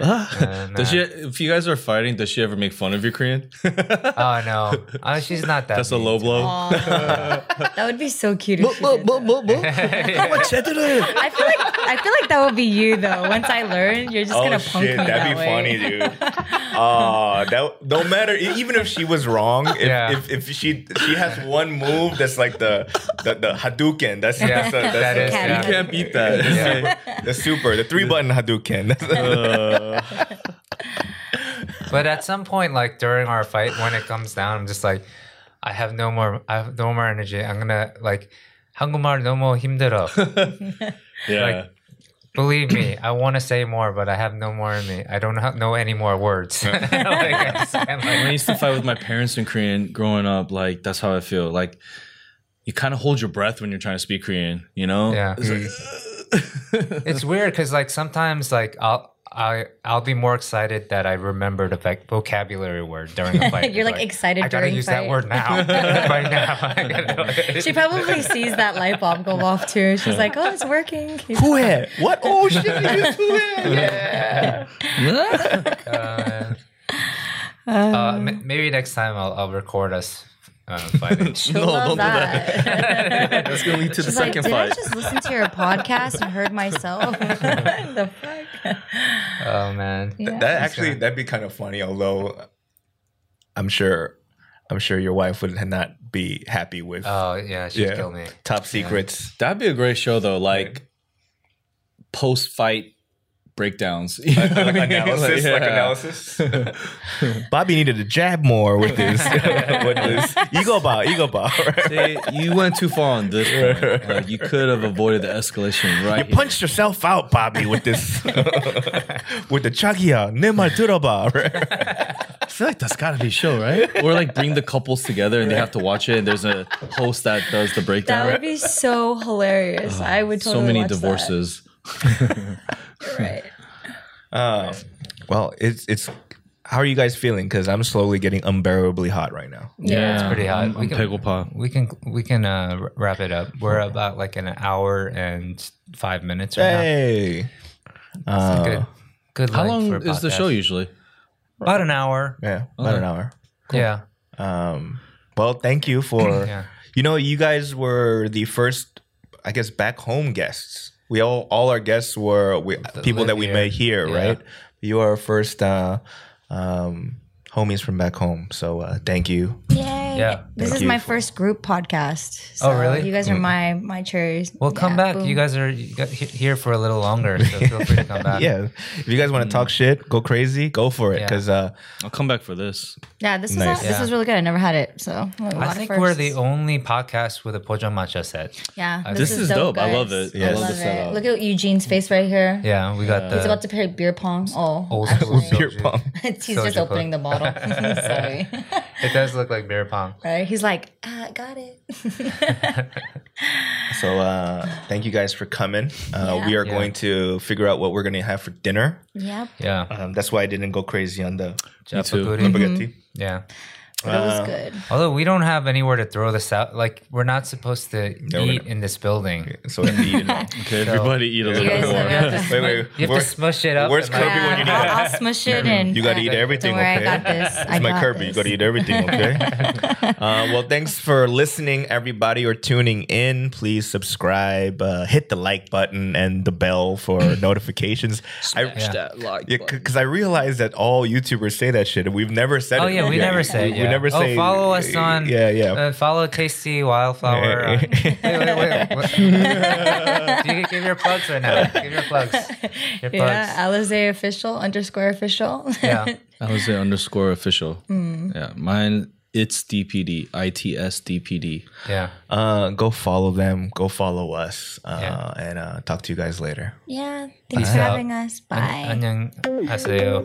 Uh, does she? If you guys are fighting, does she ever make fun of your Korean? oh no, oh, she's not that. That's mean. a low blow. that would be so cute. I feel like I feel like that would be you though. Once I learn, you're just oh, gonna punk shit, me that'd that be way. funny, dude. Oh, that no matter. Even if she was wrong, if, yeah. if, if she she has one move that's like the the, the Hadouken. That's yeah, that's a, that's that a, is, a, yeah. you can't beat that. The, yeah. super, the super, the three button Hadouken. Uh, But at some point, like during our fight, when it comes down, I'm just like, I have no more, I have no more energy. I'm gonna like, 한국말 너무 힘들어. yeah. Like- Believe me, I want to say more, but I have no more in me. I don't ha- know any more words. like, I'm just- I'm when I like, used to fight with my parents in Korean growing up, like that's how I feel. Like you kind of hold your breath when you're trying to speak Korean, you know? Yeah. It's like, it's weird because like sometimes like I'll. I I'll be more excited that I remembered a voc- vocabulary word during a fight. You're, like, excited I gotta during use fight. that word now, right now. She probably sees that light bulb go off too. She's like, "Oh, it's working." Huhe. What? Oh shit! you used Huhe. Yeah. uh, uh, maybe next time I'll, I'll record us uh, fighting. No, love don't do that. That's gonna lead to the She's like, second did I just listen to your podcast and heard myself? the fuck? oh man, Yeah. That actually that'd be kind of funny. Although I'm sure I'm sure your wife would not be happy with oh yeah, she'd yeah, kill me. top secrets. That'd be a great show though, like post fight breakdowns, like, like analysis, like, analysis. Bobby needed to jab more with this. with this ego bar, ego bar. See, you went too far on this point. Like, you could have avoided the escalation, right? You here. punched yourself out, Bobby, with this, with the chagia nema turoba. I feel like that's gotta be show, right? Or like bring the couples together and they have to watch it. And there's a host that does the breakdown. That would be so hilarious. Uh, I would totally so many divorces. That divorces. Right. Uh, well, it's it's. How are you guys feeling? Because I'm slowly getting unbearably hot right now. Yeah. It's pretty hot. I'm, We I'm can- pickle pop. We can we can uh, wrap it up. We're about like an hour and five minutes right Hey. now. Uh, Good. Good. How long for a is the show usually? About an hour. yeah, about an hour. Yeah. Um, well, thank you for. Yeah. You know, you guys were the first, I guess, back home guests. We all, all our guests were we, people that we here. met here, Yeah. right? You are our first uh, um, homies from back home. So uh, thank you. Yay. Yeah. This Thank is you my first group podcast. Oh, really? You guys are my my cherries. Well, come Yeah, back. boom. You guys are you got here for a little longer, so feel free to come back. Yeah, if you guys want to talk shit, go crazy, go for it. Yeah. Because uh, I'll come back for this. Yeah, this Nice. is this Yeah. is really good. I never had it, so a lot I of think we're the only podcast with a pojang matcha set. Yeah, This is dope. I love guys. it. I I love love the it. Look at Eugene's face right here. Yeah, we got He's the about to play beer pong. Oh, old school beer pong. He's just opening the bottle. Sorry. It does look like beer pong. Right? He's like, ah, got it. So uh, thank you guys for coming. Uh, Yeah. We are Yeah. going to figure out what we're going to have for dinner. yep. Yeah, Um, that's why I didn't go crazy on the Chapaguri. spaghetti. Yeah. But it was good. Although we don't have anywhere to throw this out, like we're not supposed to No, eat in this building. So we have to eat it all. Okay, everybody eat a You little bit more. have to, Wait, wait. You have where- to smush it up. where's and, like- Kirby when you need I'll, it? I'll smush it and You got to eat everything, Don't worry, okay? I got this. I It's my got Kirby. this. You got to eat everything, okay? uh, well, thanks for listening, everybody, or tuning in. Please subscribe, uh, hit the like button and the bell for notifications. I, Yeah. that like Yeah, because I realized that all YouTubers say that shit, and we've never said Oh it. yeah, we never say. Never oh, say. Oh, follow us uh, on. Yeah, yeah. Uh, follow Tasty Wildflower. Uh, on, wait, wait, wait. What? you give your plugs right now. Give your plugs. Your plugs. Yeah, Alazay official underscore official. yeah, Alazay underscore official. Mm. Yeah, mine it's DPD, I T S D P D. Yeah. Uh, go follow them. Go follow us. Uh, yeah. And uh, talk to you guys later. Yeah. Thanks Peace for having us. Bye. 안녕하세요.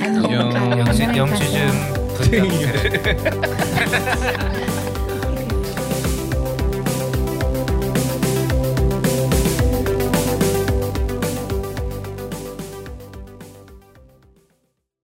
안녕. という。意